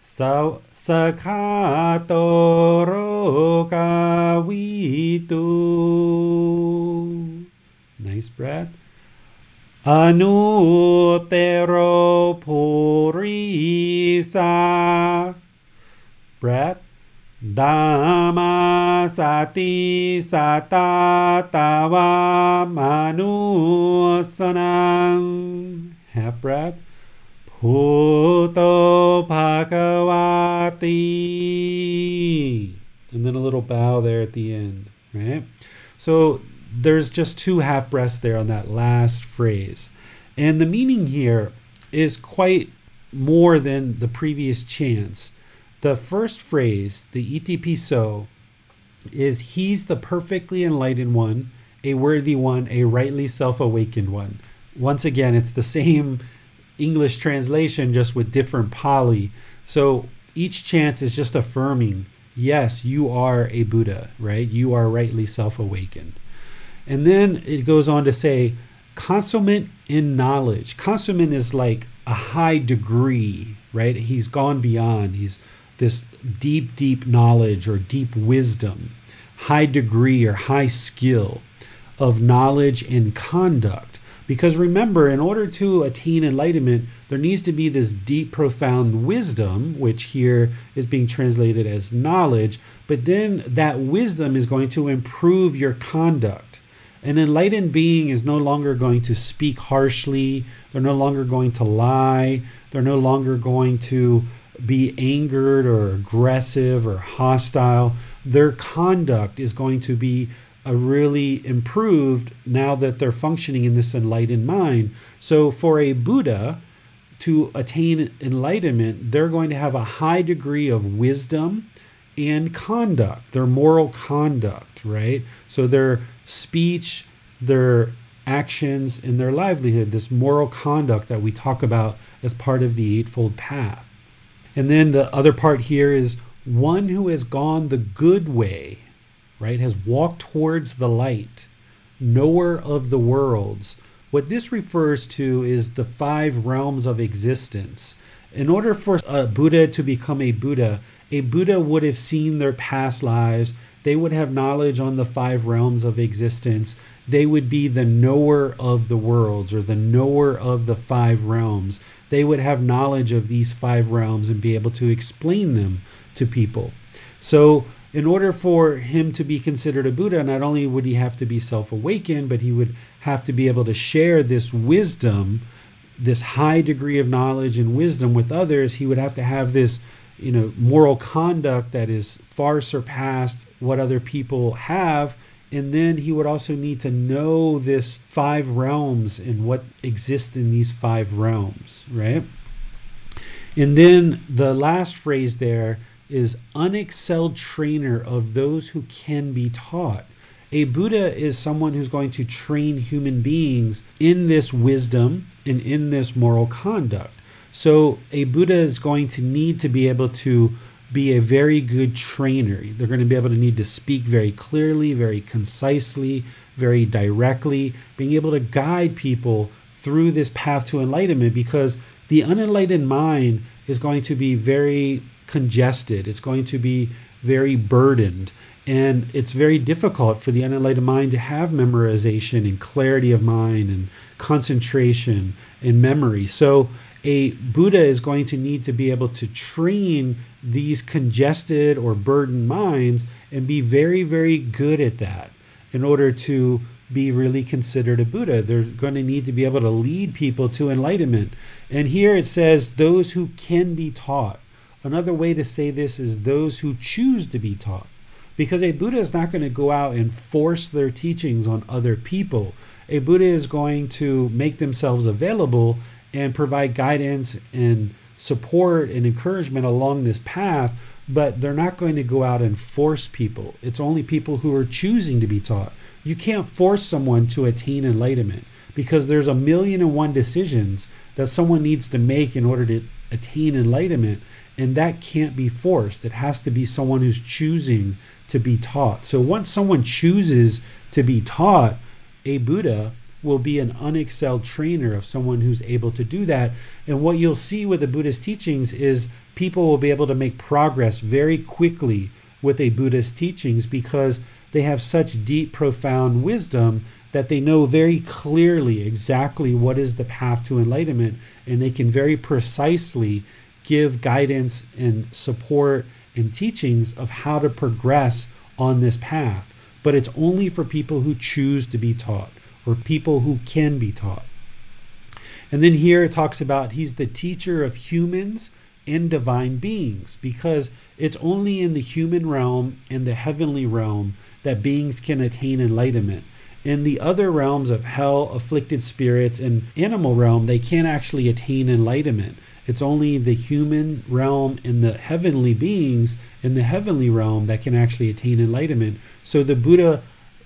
So Sakatoro Kawitu. Nice breath. อนุเตโรภูริสา breath ดามาสติสตาตาวามานุสนัง half breath ภูโตภาควาติ and then a little bow there at the end right so there's just two half breaths there on that last phrase. And the meaning here is quite more than the previous chants. The first phrase, the iti piso, is He's the perfectly enlightened one, a worthy one, a rightly self awakened one. Once again, it's the same English translation, just with different Pali. So each chant is just affirming, yes, you are a Buddha, right? You are rightly self awakened. And then it goes on to say, consummate in knowledge. Consummate is like a high degree, right? He's gone beyond. He's this deep, deep knowledge or deep wisdom, high degree or high skill of knowledge and conduct. Because remember, in order to attain enlightenment, there needs to be this deep, profound wisdom, which here is being translated as knowledge, but then that wisdom is going to improve your conduct. An enlightened being is no longer going to speak harshly, they're no longer going to lie, they're no longer going to be angered or aggressive or hostile. Their conduct is going to be a really improved now that they're functioning in this enlightened mind. So for a Buddha to attain enlightenment, they're going to have a high degree of wisdom and conduct, their moral conduct, right? So their speech, their actions, and their livelihood, this moral conduct that we talk about as part of the Eightfold Path. And then the other part here is one who has gone the good way, right, has walked towards the light, knower of the worlds. What this refers to is the five realms of existence. In order for a Buddha to become a Buddha, a Buddha would have seen their past lives. They would have knowledge on the five realms of existence. They would be the knower of the worlds or the knower of the five realms. They would have knowledge of these five realms and be able to explain them to people. So, in order for him to be considered a Buddha, not only would he have to be self awakened, but he would have to be able to share this wisdom, this high degree of knowledge and wisdom with others. He would have to have this you know moral conduct that is far surpassed what other people have. And then he would also need to know this five realms and what exists in these five realms right? And then the last phrase there is unexcelled trainer of those who can be taught. A buddha is someone who's going to train human beings in this wisdom and in this moral conduct. So a Buddha is going to need to be able to be a very good trainer. They're going to be able to need to speak very clearly, very concisely, very directly, being able to guide people through this path to enlightenment because the unenlightened mind is going to be very congested. It's going to be very burdened. And it's very difficult for the unenlightened mind to have memorization and clarity of mind and concentration and memory. So a Buddha is going to need to be able to train these congested or burdened minds and be very, very good at that in order to be really considered a Buddha. They're going to need to be able to lead people to enlightenment. And here it says, those who can be taught. Another way to say this is those who choose to be taught. Because a Buddha is not going to go out and force their teachings on other people. A Buddha is going to make themselves available and provide guidance and support and encouragement along this path, but they're not going to go out and force people. It's only people who are choosing to be taught. You can't force someone to attain enlightenment because there's a million and one decisions that someone needs to make in order to attain enlightenment, and that can't be forced. It has to be someone who's choosing to be taught. So once someone chooses to be taught a Buddha, will be an unexcelled trainer of someone who's able to do that. And what you'll see with the Buddhist teachings is people will be able to make progress very quickly with a Buddhist teachings because they have such deep, profound wisdom that they know very clearly exactly what is the path to enlightenment and they can very precisely give guidance and support and teachings of how to progress on this path. But it's only for people who choose to be taught or people who can be taught. And then here it talks about he's the teacher of humans and divine beings because it's only in the human realm and the heavenly realm that beings can attain enlightenment. In the other realms of hell, afflicted spirits, and animal realm, they can't actually attain enlightenment. It's only the human realm and the heavenly beings in the heavenly realm that can actually attain enlightenment. So the Buddha,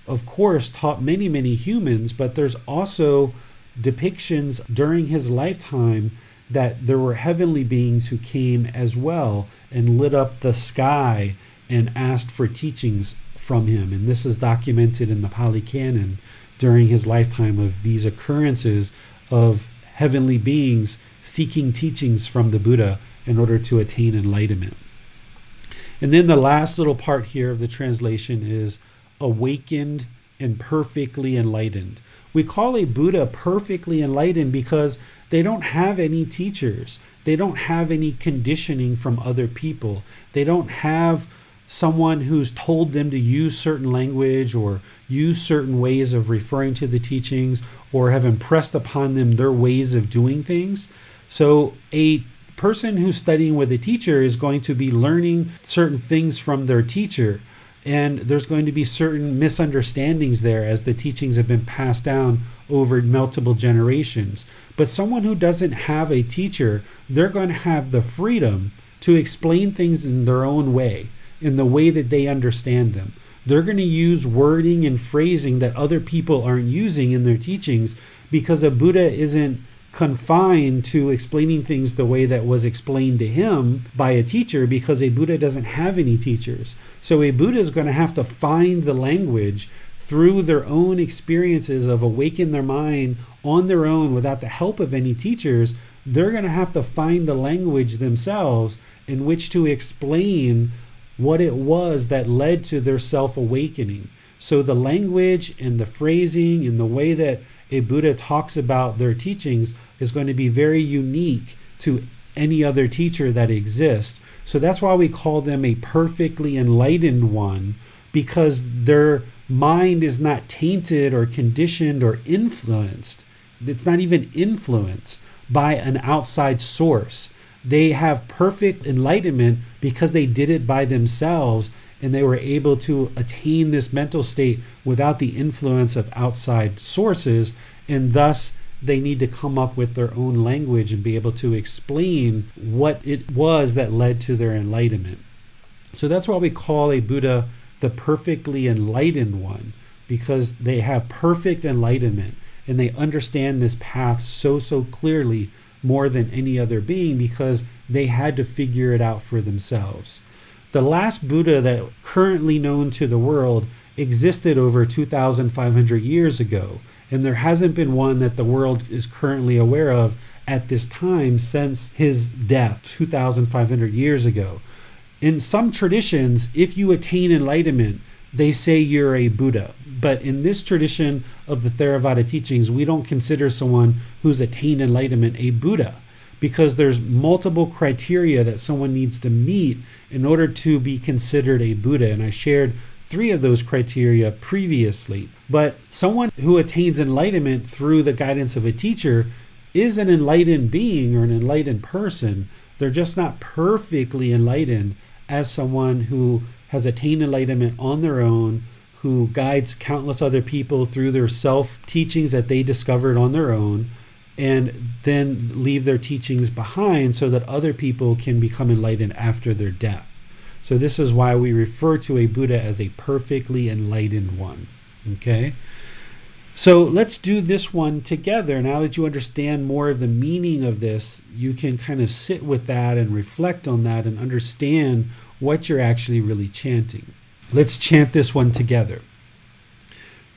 of course, taught many, many humans, but there's also depictions during his lifetime that there were heavenly beings who came as well and lit up the sky and asked for teachings from him. And this is documented in the Pali Canon during his lifetime of these occurrences of heavenly beings seeking teachings from the Buddha in order to attain enlightenment. And then the last little part here of the translation is awakened and perfectly enlightened. We call a Buddha perfectly enlightened because they don't have any teachers. They don't have any conditioning from other people. They don't have someone who's told them to use certain language or use certain ways of referring to the teachings or have impressed upon them their ways of doing things. So a person who's studying with a teacher is going to be learning certain things from their teacher and there's going to be certain misunderstandings there as the teachings have been passed down over multiple generations. But someone who doesn't have a teacher, they're going to have the freedom to explain things in their own way, in the way that they understand them. They're going to use wording and phrasing that other people aren't using in their teachings because a Buddha isn't confined to explaining things the way that was explained to him by a teacher because a Buddha doesn't have any teachers. So a Buddha is going to have to find the language through their own experiences of awaken their mind on their own without the help of any teachers. They're going to have to find the language themselves in which to explain what it was that led to their self awakening. So the language and the phrasing and the way that a Buddha talks about their teachings is going to be very unique to any other teacher that exists. So that's why we call them a perfectly enlightened one because their mind is not tainted or conditioned or influenced. It's not even influenced by an outside source. They have perfect enlightenment because they did it by themselves and they were able to attain this mental state without the influence of outside sources and thus they need to come up with their own language and be able to explain what it was that led to their enlightenment. So that's why we call a Buddha the perfectly enlightened one because they have perfect enlightenment and they understand this path so so clearly more than any other being because they had to figure it out for themselves. The last Buddha that currently known to the world existed over 2,500 years ago, and there hasn't been one that the world is currently aware of at this time since his death 2,500 years ago. In some traditions, if you attain enlightenment, they say you're a Buddha. But in this tradition of the Theravada teachings, we don't consider someone who's attained enlightenment a Buddha because there's multiple criteria that someone needs to meet in order to be considered a Buddha. And I shared three of those criteria previously. But someone who attains enlightenment through the guidance of a teacher is an enlightened being or an enlightened person. They're just not perfectly enlightened as someone who has attained enlightenment on their own, who guides countless other people through their self teachings that they discovered on their own and then leave their teachings behind so that other people can become enlightened after their death. So, this is why we refer to a Buddha as a perfectly enlightened one. Okay? So, let's do this one together. Now that you understand more of the meaning of this, you can kind of sit with that and reflect on that and understand what you're actually really chanting. Let's chant this one together.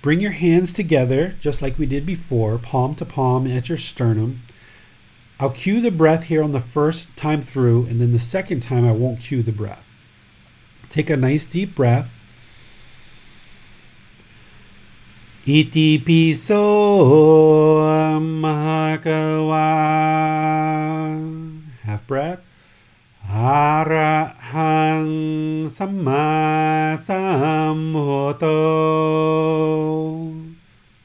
Bring your hands together, just like we did before, palm to palm at your sternum. I'll cue the breath here on the first time through, and then the second time I won't cue the breath. Take a nice deep breath. Iti piso mahakawa. Half breath. Arahang Samma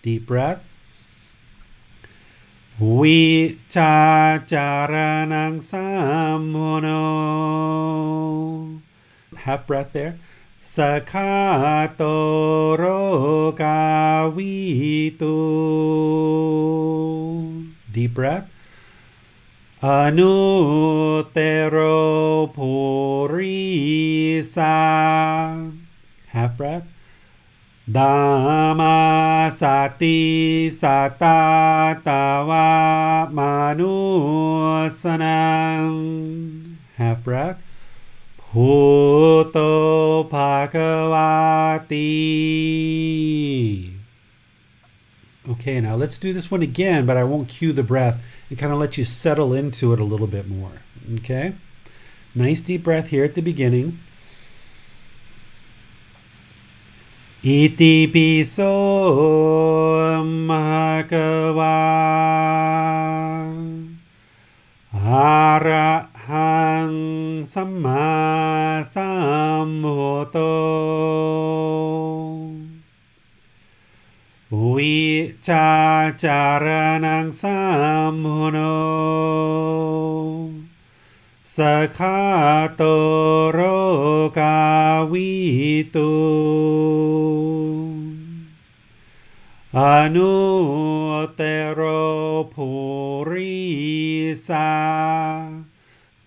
Deep breath. Vichacharanang samhono. Half breath there. Sakato kavitu. Deep breath. Anu tero purisa. Half breath. Dhamma sati sata tava manusanam. Half breath. Puto Bhagavati. Okay, now let's do this one again, but I won't cue the breath and kind of lets you settle into it a little bit more. Okay? Nice deep breath here at the beginning. Iti piso mahakava arahang วิชาจารนังสัมโมโนสคาโตโรกาวิตุอนุเตโรภูริสา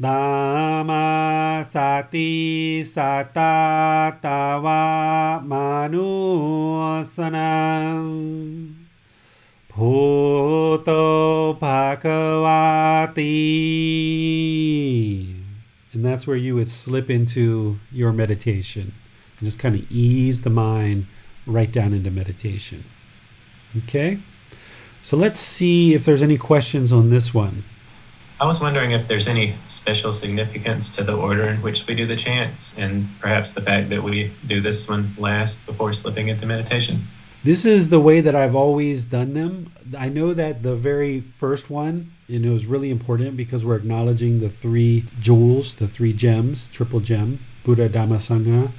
दामा साति साता तावा मानुसना Poto And that's where you would slip into your meditation and just kind of ease the mind right down into meditation. Okay? So let's see if there's any questions on this one. I was wondering if there's any special significance to the order in which we do the chants, and perhaps the fact that we do this one last before slipping into meditation. This is the way that I've always done them. I know that the very first one, you know, is really important because we're acknowledging the three jewels, the three gems, triple gem, Buddha, Dhamma, Sangha.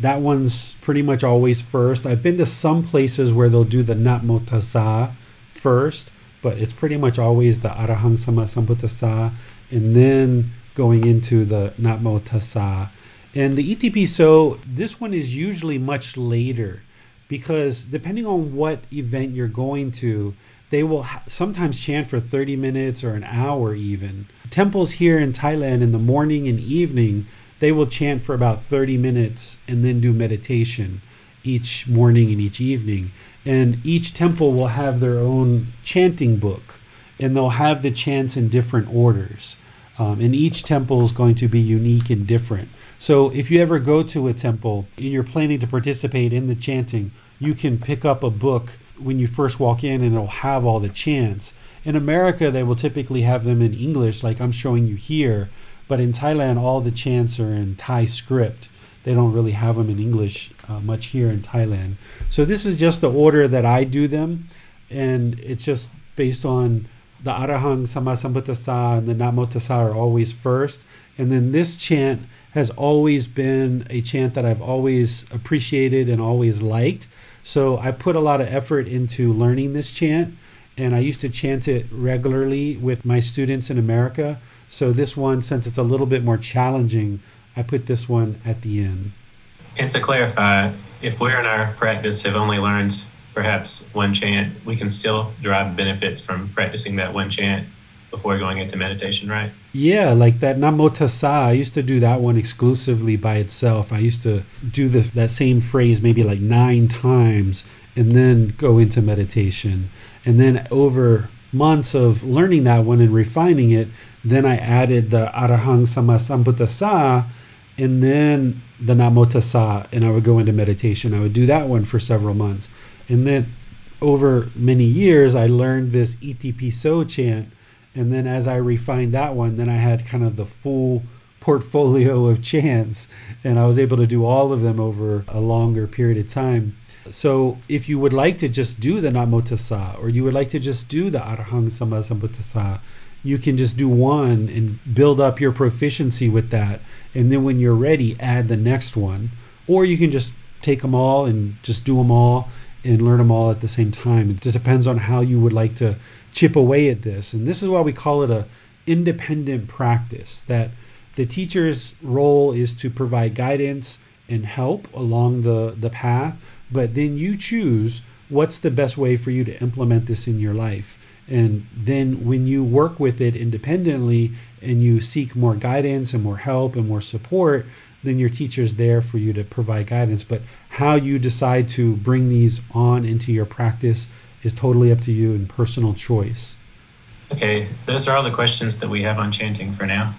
That one's pretty much always first. I've been to some places where they'll do the Tassa first, but it's pretty much always the Arahang Sambuddhasa and then going into the Namo Tassa. And the ETP, so this one is usually much later because depending on what event you're going to, they will ha- sometimes chant for 30 minutes or an hour even. Temples here in Thailand in the morning and evening, they will chant for about 30 minutes and then do meditation each morning and each evening. And each temple will have their own chanting book and they'll have the chants in different orders. Um, and each temple is going to be unique and different. So if you ever go to a temple and you're planning to participate in the chanting, you can pick up a book when you first walk in and it'll have all the chants. In America, they will typically have them in English, like I'm showing you here, but in Thailand, all the chants are in Thai script. They don't really have them in English uh, much here in Thailand. So this is just the order that I do them, and it's just based on the Arahang Samasambuddhasa and the Namo Tassa are always first. And then this chant has always been a chant that I've always appreciated and always liked. So I put a lot of effort into learning this chant. And I used to chant it regularly with my students in America. So this one, since it's a little bit more challenging, I put this one at the end. And to clarify, if we're in our practice have only learned perhaps one chant, we can still derive benefits from practicing that one chant before going into meditation, right? Yeah, like that Namo Tassa, I used to do that one exclusively by itself. I used to do the, that same phrase maybe like nine times and then go into meditation. And then over months of learning that one and refining it, then I added the Arahang Sama Sambuddhasa and then the Namo Tassa, and I would go into meditation. I would do that one for several months. And then over many years, I learned this Itipiso chant. And then as I refined that one, then I had kind of the full portfolio *laughs* of chants, and I was able to do all of them over a longer period of time. So if you would like to just do the Namo Tassa, or you would like to just do the Arahang Sama Sambuddhasa, you can just do one and build up your proficiency with that. And then when you're ready, add the next one. Or you can just take them all and just do them all and learn them all at the same time. It just depends on how you would like to chip away at this. And this is why we call it a independent practice that the teacher's role is to provide guidance and help along the, the path, but then you choose what's the best way for you to implement this in your life. And then when you work with it independently and you seek more guidance and more help and more support, then your teacher's there for you to provide guidance. But how you decide to bring these on into your practice is totally up to you and personal choice. Okay, those are all the questions that we have on chanting for now.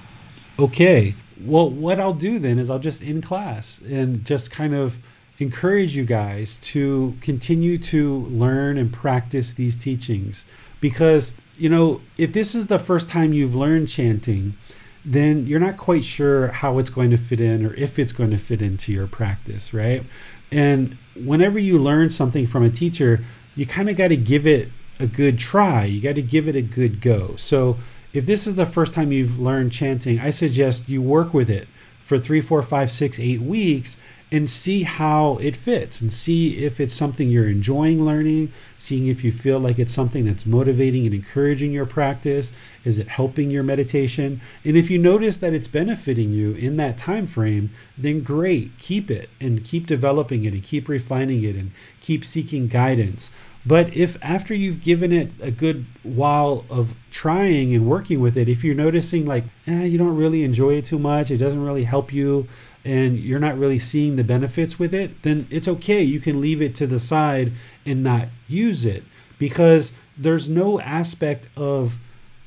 Okay. Well, what I'll do then is I'll just in class and just kind of encourage you guys to continue to learn and practice these teachings because, you know, if this is the first time you've learned chanting, then you're not quite sure how it's going to fit in or if it's going to fit into your practice, right? And whenever you learn something from a teacher, you kind of got to give it a good try. You got to give it a good go. So, if this is the first time you've learned chanting, I suggest you work with it for three, four, five, six, eight weeks and see how it fits and see if it's something you're enjoying learning, seeing if you feel like it's something that's motivating and encouraging your practice, is it helping your meditation? And if you notice that it's benefiting you in that time frame, then great, keep it and keep developing it and keep refining it and keep seeking guidance. But if after you've given it a good while of trying and working with it, if you're noticing like, eh, you don't really enjoy it too much, it doesn't really help you, and you're not really seeing the benefits with it, then it's okay. You can leave it to the side and not use it because there's no aspect of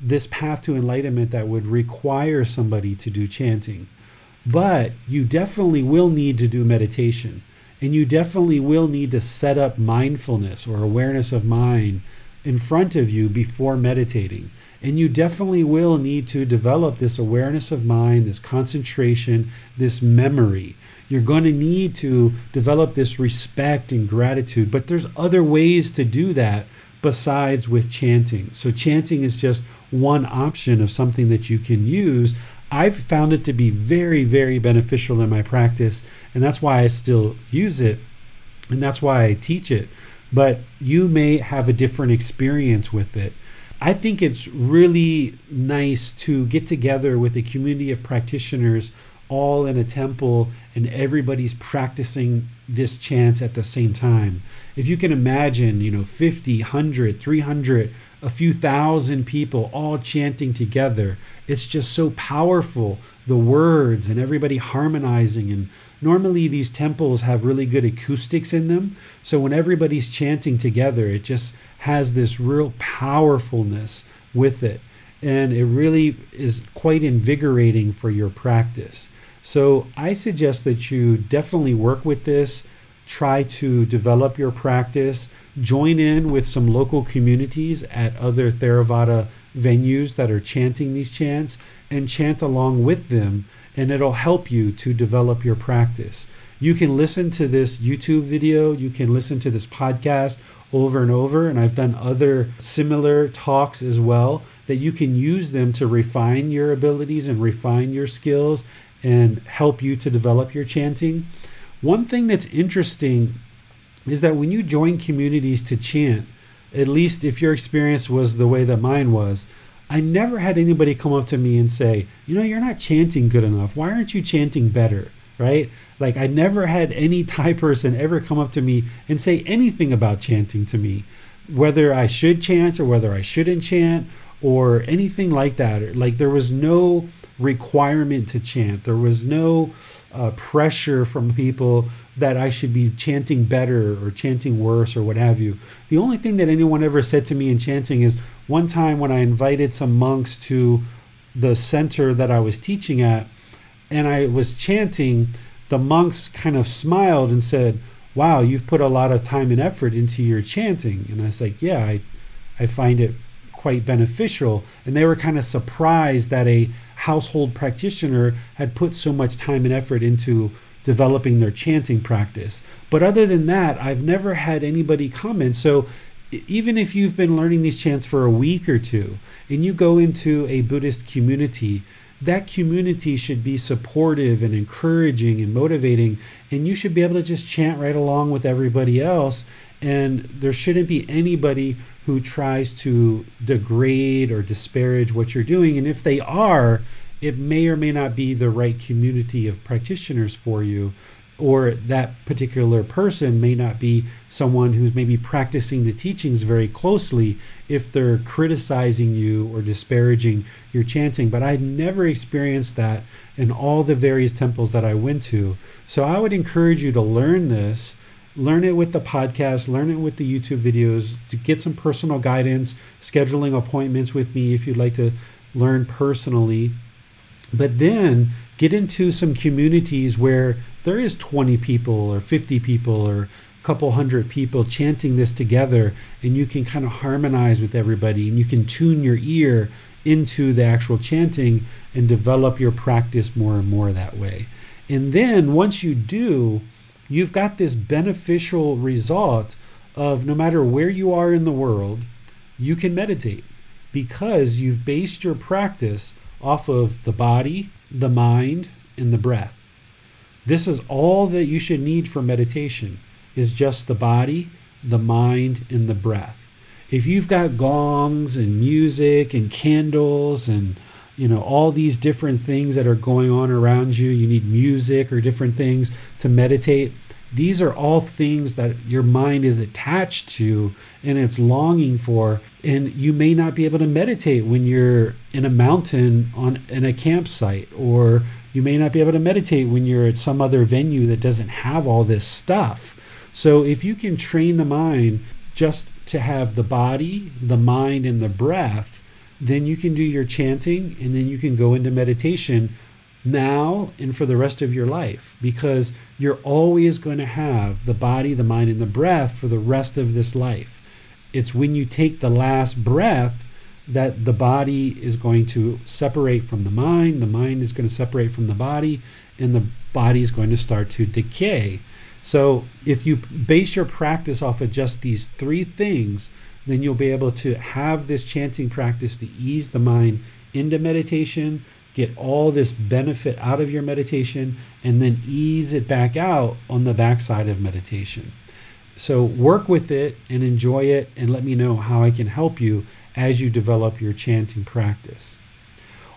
this path to enlightenment that would require somebody to do chanting. But you definitely will need to do meditation. And you definitely will need to set up mindfulness or awareness of mind in front of you before meditating. And you definitely will need to develop this awareness of mind, this concentration, this memory. You're going to need to develop this respect and gratitude, but there's other ways to do that besides with chanting. So, chanting is just one option of something that you can use. I've found it to be very, very beneficial in my practice, and that's why I still use it, and that's why I teach it. But you may have a different experience with it. I think it's really nice to get together with a community of practitioners all in a temple and everybody's practicing this chant at the same time. If you can imagine, you know, 50, 100, 300, a few thousand people all chanting together, it's just so powerful. The words and everybody harmonizing. And normally these temples have really good acoustics in them. So when everybody's chanting together, it just has this real powerfulness with it. And it really is quite invigorating for your practice. So I suggest that you definitely work with this, try to develop your practice, join in with some local communities at other Theravada venues that are chanting these chants, and chant along with them, and it'll help you to develop your practice. You can listen to this YouTube video, you can listen to this podcast over and over, and I've done other similar talks as well that you can use them to refine your abilities and refine your skills and help you to develop your chanting. One thing that's interesting is that when you join communities to chant, at least if your experience was the way that mine was, I never had anybody come up to me and say, you know, you're not chanting good enough. Why aren't you chanting better? Right? Like, I never had any *laughs* Thai person ever come up to me and say anything about chanting to me, whether I should chant or whether I shouldn't chant or anything like that. Like, there was no requirement to chant. There was no uh, pressure from people that I should be chanting better or chanting worse or what have you. The only thing that anyone ever said to me in chanting is one time when I invited some monks to the center that I was teaching at and I was chanting, the monks kind of smiled and said, Wow, you've put a lot of time and effort into your chanting. And I was like, Yeah, I, I find it quite beneficial. And they were kind of surprised that a household practitioner had put so much time and effort into developing their chanting practice. But other than that, I've never had anybody comment. So even if you've been learning these chants for a week or two and you go into a Buddhist community, that community should be supportive and encouraging and motivating. And you should be able to just chant right along with everybody else. And there shouldn't be anybody who tries to degrade or disparage what you're doing. And if they are, it may or may not be the right community of practitioners for you or that particular person may not be someone who's maybe practicing the teachings very closely if they're criticizing you or disparaging your chanting. But I never experienced that in all the various temples that I went to. So I would encourage you to learn this. Learn it with the podcast, learn it with the YouTube videos, to get some personal guidance, scheduling appointments with me if you'd like to learn personally. But then get into some communities where there is 20 people or 50 people or a couple hundred people chanting this together and you can kind of harmonize with everybody and you can tune your ear into the actual chanting and develop your practice more and more that way. And then once you do, you've got this beneficial result of no matter where you are in the world, you can meditate because you've based your practice off of the body, the mind, and the breath. This is all that you should need for meditation is just the body, the mind, and the breath. If you've got gongs and music and candles and you know all these different things that are going on around you, you need music or different things to meditate. These are all things that your mind is attached to and it's longing for and you may not be able to meditate when you're in a mountain on in a campsite or you may not be able to meditate when you're at some other venue that doesn't have all this stuff. So if you can train the mind just to have the body, the mind, and the breath, then you can do your chanting and then you can go into meditation now and for the rest of your life because you're always going to have the body, the mind, and the breath for the rest of this life. It's when you take the last breath that the body is going to separate from the mind, the mind is going to separate from the body, and the body is going to start to decay. So, if you base your practice off of just these three things, then you'll be able to have this chanting practice to ease the mind into meditation, get all this benefit out of your meditation, and then ease it back out on the backside of meditation. So, work with it and enjoy it, and let me know how I can help you as you develop your chanting practice.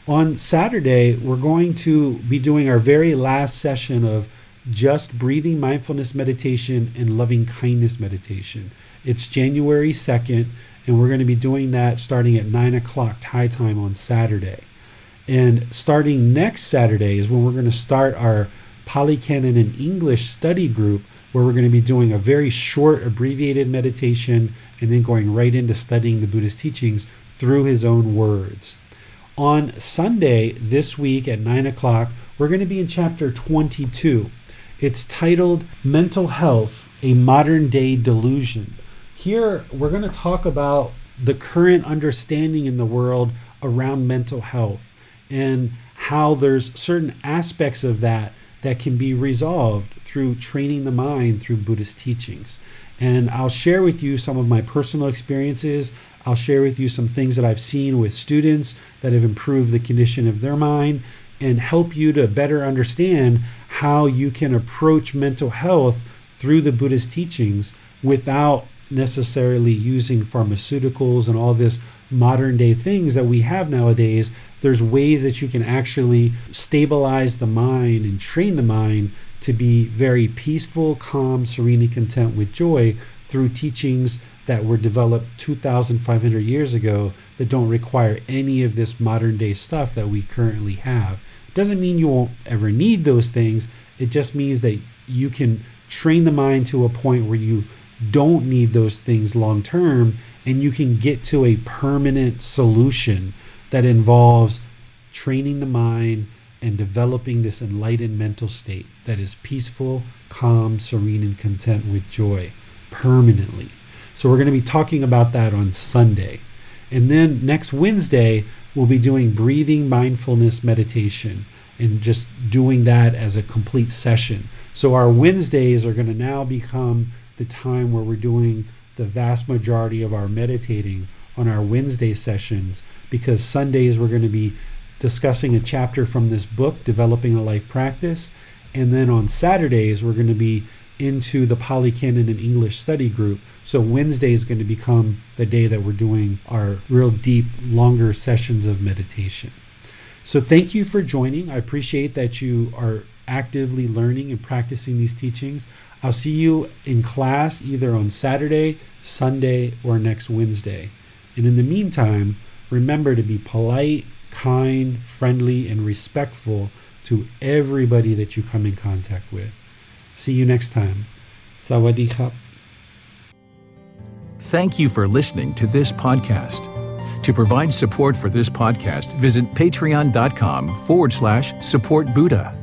On Saturday, we're going to be doing our very last session of just breathing mindfulness meditation and loving kindness meditation. It's January 2nd, and we're going to be doing that starting at 9 o'clock Thai time on Saturday. And starting next Saturday is when we're going to start our Pali Canon and English study group, where we're going to be doing a very short, abbreviated meditation and then going right into studying the Buddhist teachings through his own words. On Sunday this week at 9 o'clock, we're going to be in chapter 22. It's titled Mental Health A Modern Day Delusion. Here, we're going to talk about the current understanding in the world around mental health and how there's certain aspects of that that can be resolved through training the mind through Buddhist teachings. And I'll share with you some of my personal experiences. I'll share with you some things that I've seen with students that have improved the condition of their mind and help you to better understand how you can approach mental health through the Buddhist teachings without necessarily using pharmaceuticals and all this modern day things that we have nowadays. There's ways that you can actually stabilize the mind and train the mind to be very peaceful, calm, serenely content with joy through teachings that were developed 2,500 years ago that don't require any of this modern day stuff that we currently have. Doesn't mean you won't ever need those things. It just means that you can train the mind to a point where you don't need those things long term and you can get to a permanent solution that involves training the mind and developing this enlightened mental state that is peaceful, calm, serene, and content with joy permanently. So, we're going to be talking about that on Sunday. And then next Wednesday, we'll be doing breathing mindfulness meditation and just doing that as a complete session. So, our Wednesdays are going to now become the time where we're doing the vast majority of our meditating on our Wednesday sessions because Sundays we're going to be discussing a chapter from this book, Developing a Life Practice. And then on Saturdays, we're going to be into the Pali Canon and English study group. So Wednesday is going to become the day that we're doing our real deep, longer sessions of meditation. So thank you for joining. I appreciate that you are actively learning and practicing these teachings. I'll see you in class either on Saturday, Sunday, or next Wednesday. And in the meantime, remember to be polite, kind, friendly, and respectful to everybody that you come in contact with. See you next time. Sawadee khap. Thank you for listening to this podcast. To provide support for this podcast, visit patreon.com forward slash support Buddha.